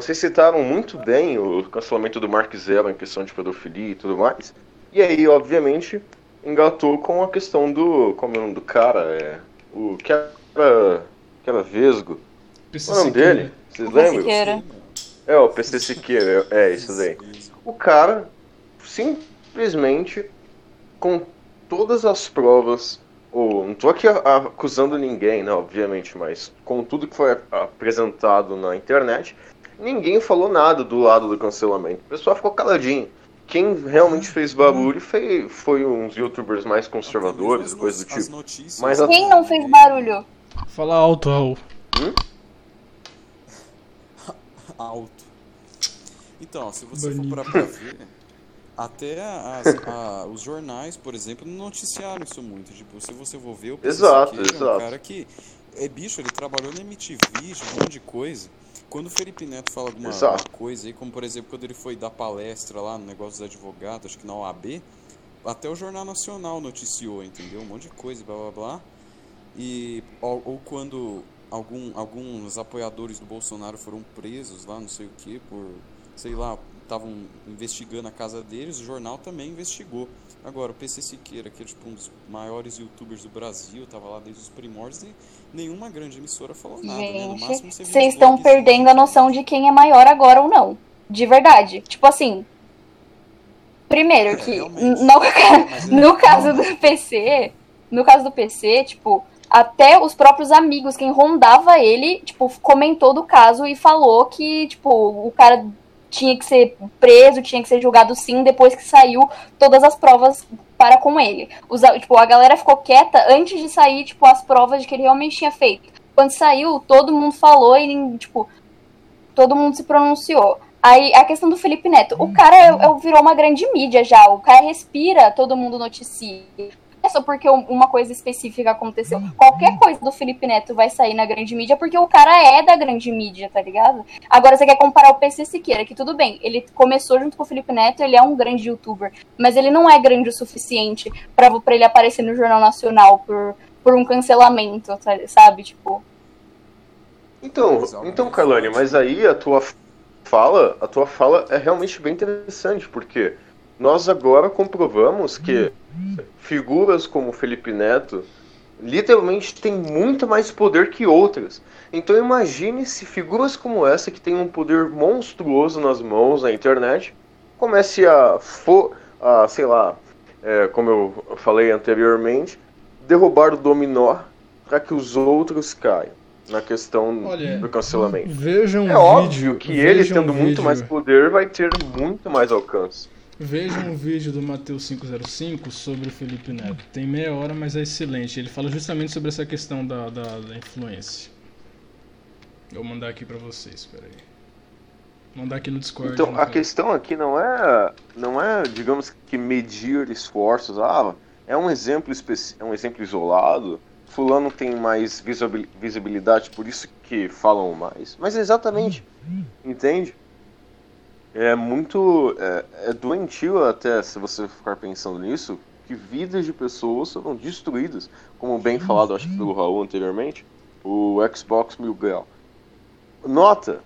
Vocês citaram muito bem o cancelamento do Mark Zero em questão de pedofilia e tudo mais. E aí, obviamente, engatou com a questão do como é o nome do cara, é o que era que era Vesgo. PC é o nome Siqueira. dele? Vocês PC lembram? Siqueira. É, o PC Siqueira, é isso daí. O cara simplesmente, com todas as provas, ou não tô aqui acusando ninguém, né, obviamente, mas com tudo que foi apresentado na internet, ninguém falou nada do lado do cancelamento. O pessoal ficou caladinho. quem realmente fez barulho foi, foi uns youtubers mais conservadores, coisa do tipo. Mas a- Quem não fez barulho? Fala alto, Raul. <laughs> alto. Então, se você Banido. for parar pra ver, até as- a- os jornais, por exemplo, não noticiaram isso muito. Tipo, se você for ver, o PCC Exato, é um exato. cara que. É bicho, ele trabalhou na MTV, um monte de coisa. Quando o Felipe Neto fala alguma coisa aí, como por exemplo, quando ele foi dar palestra lá no negócio dos advogados, acho que na OAB, até o Jornal Nacional noticiou, entendeu? Um monte de coisa, blá blá blá. E, ou, ou quando algum, alguns apoiadores do Bolsonaro foram presos lá, não sei o que, por, sei lá, estavam investigando a casa deles, o jornal também investigou. Agora, o PC Siqueira, que é tipo um dos maiores youtubers do Brasil, tava lá desde os primórdios e nenhuma grande emissora falou nada, né? No máximo Gente, você vocês estão bloguezinhos. perdendo a noção de quem é maior agora ou não. De verdade. Tipo assim. Primeiro É, que <laughs> no, é- no caso do PC, no caso do PC, tipo, até os próprios amigos, quem rondava ele, tipo, comentou do caso e falou que, tipo, o cara tinha que ser preso, tinha que ser julgado sim, depois que saiu todas as provas para com ele. Os, tipo, a galera ficou quieta antes de sair, tipo, as provas de que ele realmente tinha feito. Quando saiu, todo mundo falou e, tipo, todo mundo se pronunciou. Aí, a questão do Felipe Neto. O cara é, é- virou uma grande mídia já. O cara respira, todo mundo noticia. É só porque um- uma coisa específica aconteceu. Qualquer coisa do Felipe Neto vai sair na grande mídia porque o cara é da grande mídia, tá ligado? Agora você quer comparar o PC Siqueira, que tudo bem, ele começou junto com o Felipe Neto, ele é um grande youtuber, mas ele não é grande o suficiente pra, pra ele aparecer no Jornal Nacional por, por um cancelamento, tá- sabe? Tipo, Então, então, forte. mas aí a tua fala, a tua fala é realmente bem interessante, porque nós agora comprovamos que figuras como Felipe Neto literalmente têm muito mais poder que outras. Então imagine se figuras como essa que têm um poder monstruoso nas mãos na internet comece a, a sei lá, é, como eu falei anteriormente, derrubar o dominó para que os outros caiam na questão Olha, do cancelamento. Vejam um É óbvio vídeo. que ele, tendo um muito mais poder, vai ter muito mais alcance. Vejam um vídeo do Mateus 505 sobre o Felipe Neto. Tem meia hora, mas é excelente. Ele fala justamente sobre essa questão da, da, da influência. Eu vou mandar aqui pra vocês, peraí. Vou mandar aqui no Discord. Então, a questão aqui não é, não é, digamos que medir esforços. Ah, é um exemplo especi- é um exemplo isolado. Fulano tem mais visibil- visibilidade, por isso que falam mais. Mas é exatamente, entende? É muito, é, é doentio até se você ficar pensando nisso, que vidas de pessoas foram destruídas, como bem falado, acho que pelo Raul anteriormente, o Xbox Mil Grau. Nota,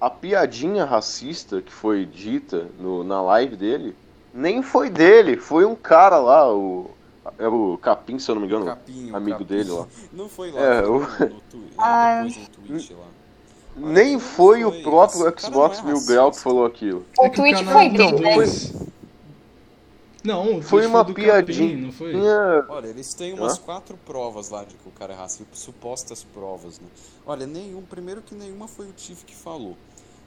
a piadinha racista que foi dita no, na live dele, nem foi dele, foi um cara lá, o, era o Capim, se eu não me engano, Capinho, amigo Capinho. dele lá. Não foi lá, É, foi o- no, no, <laughs> Ah. depois no Twitch lá. Nem Não foi o foi, próprio Xbox é Mil. Grau que falou aquilo. o É tweet canal foi dele, né? Não, o Foi uma do piadinha. Capim, não foi? Olha, eles têm umas Hã? quatro provas lá de que o cara é racista, supostas provas, né? Olha, nenhum, primeiro que nenhuma foi o Tiff que falou.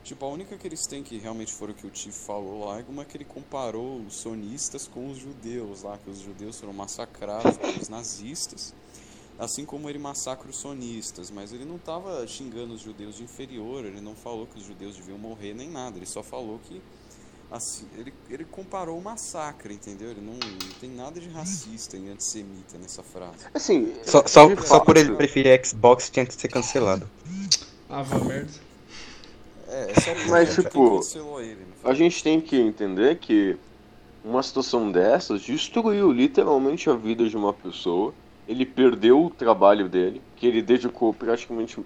Tipo, a única que eles têm que realmente foi o que o Tiff falou lá é uma que ele comparou os sonistas com os judeus lá, que os judeus foram massacrados pelos nazistas, assim como ele massacra os sonistas, mas ele não tava xingando os judeus de inferior, ele não falou que os judeus deviam morrer nem nada, ele só falou que assim, ele, ele comparou o massacre, entendeu? Ele não, não tem nada de racista e antissemita nessa frase. Assim, Só, só, só por ele preferir Xbox tinha que ser cancelado. Ah, vá merda. É, é só por Mas, que tipo, cancelou ele. A gente tem que entender que uma situação dessas destruiu literalmente a vida de uma pessoa. Ele perdeu o trabalho dele, que ele dedicou praticamente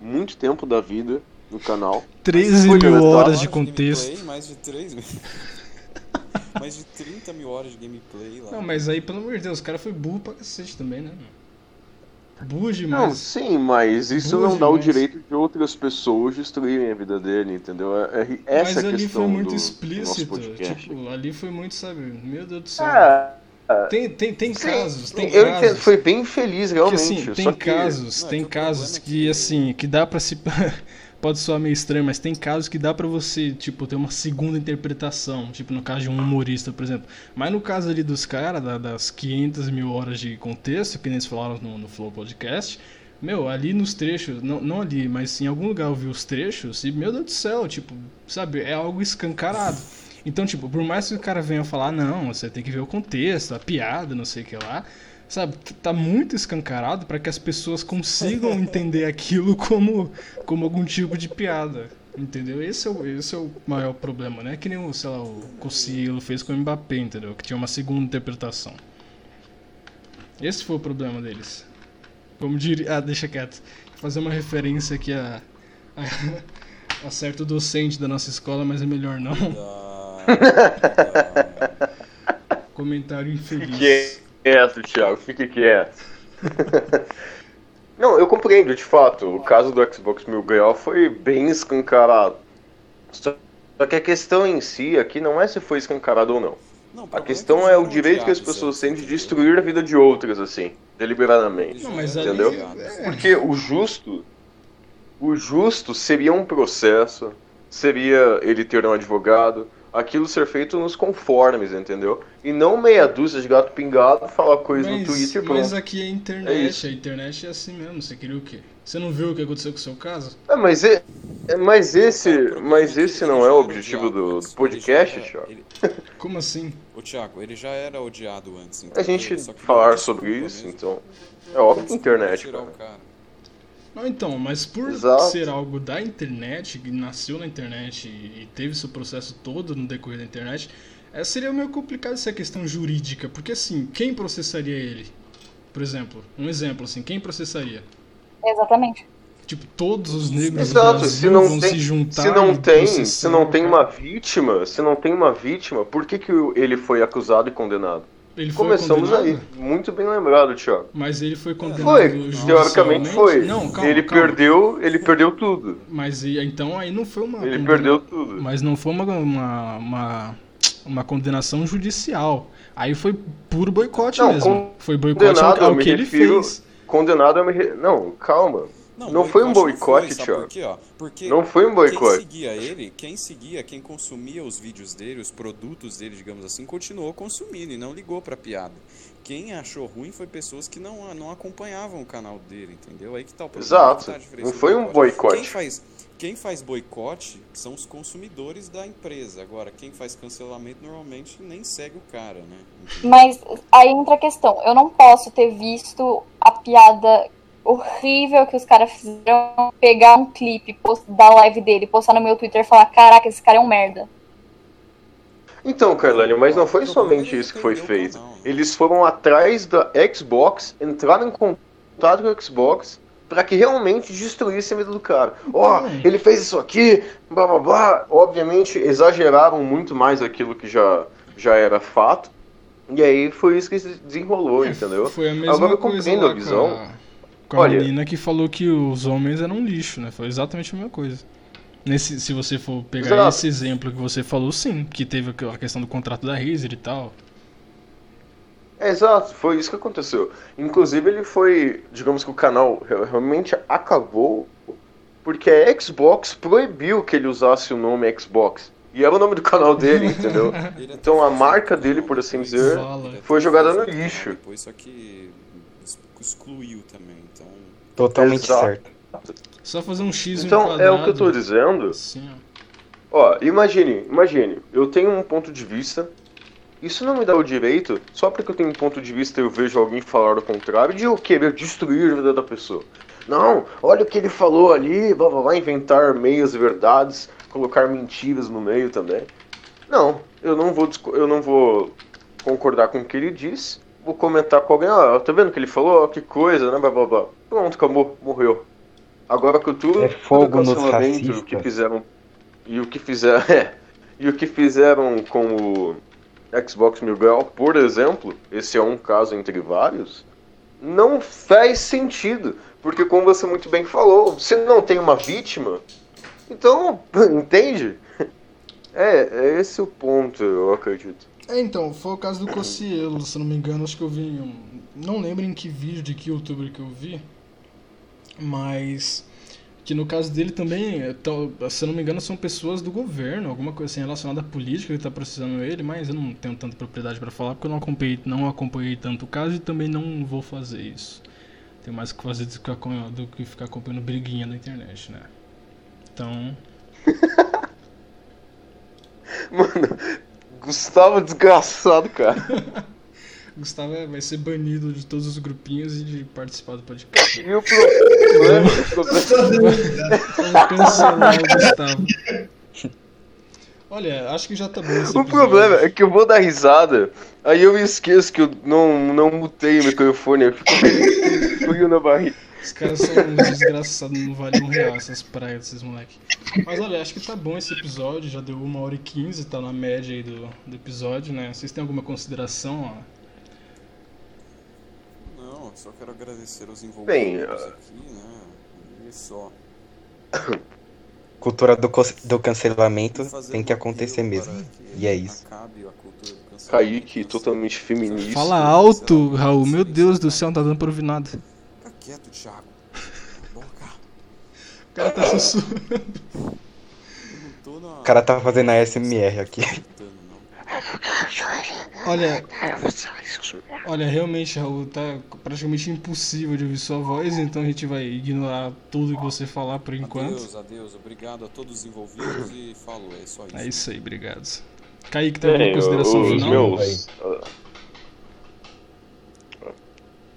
muito tempo da vida no canal. 13 Foi mil horas de gameplay, contexto. mais de 3 mil. <laughs> mais de 30 mil horas de gameplay lá. Não, mas aí, pelo amor de Deus, o cara foi burro pra cacete também, né? Burro Não, demais. sim, mas isso Burro não dá o direito de outras pessoas destruírem a vida dele, entendeu? É, é essa Mas ali questão foi muito do- do nosso explícito. podcast. Tipo, ali foi muito, sabe? Meu Deus do céu. É, Tem, tem, tem Sim, casos, tem eu casos. entendo, foi bem feliz que, realmente. assim, só tem que- casos, Não, tem é que casos é que que- assim, que dá pra se <laughs> pode soar meio estranho, mas tem casos que dá pra você, tipo, ter uma segunda interpretação, tipo no caso de um humorista, por exemplo. Mas no caso ali dos caras, da- das 500 mil horas de contexto, que nem eles falaram no, no Flow Podcast, meu, ali nos trechos, não, não ali, mas em algum lugar eu vi os trechos e, meu Deus do céu, tipo, sabe, é algo escancarado. Então, tipo, por mais que o cara venha falar, não, você tem que ver o contexto, a piada, não sei o que lá, sabe, tá muito escancarado para que as pessoas consigam <laughs> entender aquilo como, como algum tipo de piada. Entendeu? Esse é, o, esse é o maior problema, né? Que nem o, sei lá, o Cossielo fez com o Mbappé, entendeu? Que tinha uma segunda interpretação. Esse foi o problema deles. Como diria. Ah, deixa quieto. Vou fazer uma referência aqui a, a, <laughs> a certo docente da nossa escola, mas é melhor não. <laughs> Comentário infeliz. Fique quieto, Thiago, fique quieto. <laughs> Não, eu compreendo, de fato. O caso do Xbox Mil Grau foi bem escancarado. Só que a questão em si aqui não é se foi escancarado ou não. Não, A questão eles é o direito que as pessoas é, têm de destruir a vida de outras, assim, deliberadamente. Não, mas ali- Entendeu? odiados. Porque o justo. O justo seria um processo, seria ele ter um advogado, aquilo ser feito nos conformes, entendeu? E não meia dúzia de gato pingado falar coisa no Mas, Twitter, mas pronto. aqui é É internet, isso. a internet é assim mesmo, você queria o quê? Você não viu o que aconteceu com o seu caso? É, mas, e- é, mas esse, o mas é esse não é o objetivo do, do podcast, Thiago. ele- Como assim? Ô, Thiago, ele já era odiado antes. A entendeu? gente falar sobre isso, mesmo. então. É óbvio que internet, o cara. Não, então, mas por Exato. ser algo da internet, que nasceu na internet e teve seu processo todo no decorrer da internet, é, seria meio complicado essa questão jurídica, porque assim, quem processaria ele? Por exemplo, um exemplo assim, quem processaria? Exatamente. Tipo, todos os negros do Exato, Brasil se não vão tem, se juntar se não e tem, se não tem uma vítima, se não tem uma vítima, por que, que ele foi acusado e condenado? Ele Começamos aí. Muito bem lembrado, Thiago. Mas ele foi condenado Foi, teoricamente foi. Não, calma, ele calma. perdeu, ele perdeu tudo. Mas então aí não foi uma Ele perdeu tudo. Mas não foi uma, uma, uma, uma condenação judicial. Aí foi puro boicote Não, mesmo. Foi boicote ao, ao que ele refiro- fez. Condenado é me Não, calma. Não foi um boicote, não Thiago. por quê, ó? Porque Não foi um quem boicote. seguia ele, quem seguia, quem consumia os vídeos dele, os produtos dele, digamos assim, continuou consumindo e não ligou pra piada. Quem achou ruim foi pessoas que não, não acompanhavam o canal dele, entendeu? Aí que tá o problema. Exato. tá Não foi um boicote. Quem faz, quem faz boicote são os consumidores da empresa. Agora, quem faz cancelamento normalmente nem segue o cara, né? Mas aí entra a questão. Eu não posso ter visto a piada horrível que os caras fizeram, pegar um clipe post- da live dele, postar no meu Twitter e falar: Caraca, esse cara é um merda. Então, Carlane, mas não foi somente é isso que foi feito. Eles foram atrás da Xbox, entraram em contato com a Xbox pra que realmente destruísse a vida do cara. Ó, Então. ele fez isso aqui, blá blá blá. Obviamente exageraram muito mais aquilo que já, já era fato. E aí foi isso que se desenrolou, entendeu? Foi a mesma Agora eu coisa compreendo lá a visão. com a, com a Olha- menina que falou que os homens eram um lixo, né? Foi exatamente a mesma coisa. Nesse, se você for pegar Exato. esse exemplo que você falou, sim, que teve a questão do contrato da Razer e tal. É, exato, foi isso que aconteceu. Inclusive ele foi, digamos que o canal re- realmente acabou porque a Xbox proibiu que ele usasse o nome Xbox. E era o nome do canal dele, <laughs> entendeu? Então a marca dele, por assim dizer, até foi jogada no lixo. Depois, só que excluiu também, então... Totalmente Exato. certo. Só fazer um X Então quadrado. é o que eu tô dizendo. Assim, ó. Imagine, imagine, eu tenho um ponto de vista. Isso não me dá o direito, só porque eu tenho um ponto de vista e eu vejo alguém falar o contrário, de eu querer destruir a vida da pessoa. Não, olha o que ele falou ali, blá blá blá, inventar meias verdades, colocar mentiras no meio também. Não, eu não vou, disco- eu não vou concordar com o que ele disse, vou comentar com alguém, ah, tá vendo o que ele falou? Ó, Que coisa, né, blá blá blá. Pronto, acabou, morreu. Agora que tudo, É fogo nos cancelamento, o que fizeram e o que fizeram, <laughs> é, e o que fizeram com o Xbox Mil Grau, por exemplo, esse é um caso entre vários, não faz sentido, porque como você muito bem falou, você não tem uma vítima, então, <laughs> entende? <laughs> É, é esse o ponto, eu acredito. É, então, foi o caso do Cocielo, se não me engano, acho que eu vi um... Não lembro em que vídeo, de que youtuber que eu vi, mas que no caso dele também, é, se não me engano, são pessoas do governo, alguma coisa assim relacionada à política que tá processando ele, mas eu não tenho tanta propriedade pra falar porque eu não acompanhei, não acompanhei tanto o caso e também não vou fazer isso. Tenho mais o que fazer do que ficar acompanhando briguinha na internet, né? Então, <laughs> Mano, Gustavo desgraçado, cara. <laughs> Gustavo é- vai ser banido de todos os grupinhos e de participar do podcast. E o problema, Vamos cancelar o Gustavo. Olha, acho que já tá bom o episódio. problema é que eu vou dar risada, aí eu esqueço que eu não, não mutei o microfone, eu fico frio na barriga. Os caras são uns desgraçados, não valem um real essas praias desses moleque. Mas olha, acho que tá bom esse episódio, já deu uma hora e quinze, tá na média aí do, do episódio, né? Vocês têm alguma consideração, ó? Não, só quero agradecer aos envolvidos Bem, aqui, né? E só. <coughs> Cultura do, do cancelamento tem que acontecer mesmo. que E é isso. Kaique, totalmente feminista. Fala alto, Raul, meu Deus do céu, não tá dando pra ouvir nada. Quieto, Thiago. Cala a boca. O cara tá sussurrando. O cara tá fazendo a SMR aqui. Olha, <laughs> olha, realmente, Raul, tá praticamente impossível de ouvir sua voz, então a gente vai ignorar tudo que você falar por enquanto. Adeus, adeus. Obrigado a todos os envolvidos e falou. É só isso. É isso aí, obrigado. Kaique, tem alguma Bem, consideração os final? meus.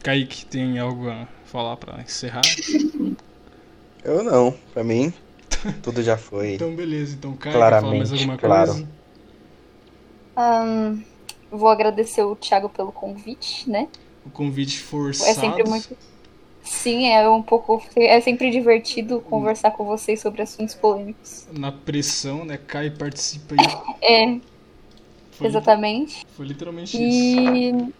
Kaique, tem algo a falar pra encerrar? Eu não, pra mim, <laughs> tudo já foi. Então, beleza. Então, Kaique, fala mais Claramente, alguma claro. coisa? Ahn, vou agradecer o Thiago pelo convite, né? O convite forçado. É sempre muito. Sim, é um pouco. É sempre divertido conversar com vocês sobre assuntos polêmicos. Na pressão, né? Kai participa aí. <laughs> É, Foi, exatamente. foi literalmente isso. E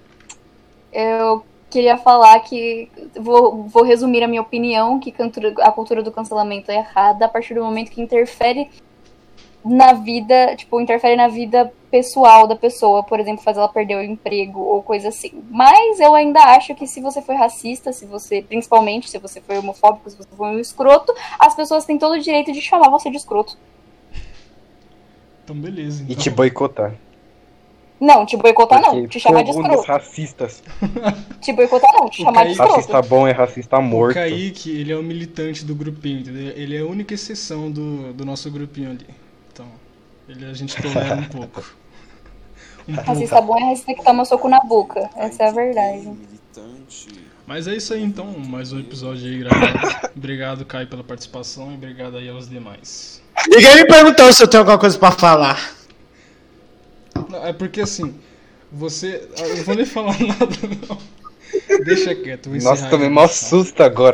eu queria falar que vou, vou resumir a minha opinião que a cultura do cancelamento é errada a partir do momento que interfere na vida, tipo, interfere na vida pessoal da pessoa, por exemplo, faz ela perder o emprego ou coisa assim. Mas eu ainda acho que se você foi racista, se você, principalmente se você foi homofóbico, se você foi um escroto, as pessoas têm todo o direito de chamar você de escroto. Então, beleza. E Então, te boicotar. Não, te boicotar não, Porque te chamar de escroto. racistas. <laughs> Te boicotar não, te O chamar de Kaique- escroto. Racista bom é racista o morto. Kaique, ele é o militante do grupinho, entendeu? Ele é a única exceção do, do nosso grupinho ali. Então, ele a gente tolera um <laughs> pouco. Um. Racista bom é racista que toma soco na boca. Essa é a verdade. Militante. Mas é isso aí então, mais um episódio aí gravado. <coughs> obrigado, Caio, pela participação e obrigado aí aos demais. Ninguém me perguntou se eu tenho alguma coisa pra falar. Não, é porque assim, você. Eu não vou nem falar <laughs> nada, não. Deixa quieto, vou Nossa, encerrar tomei a mó gravação. susto agora.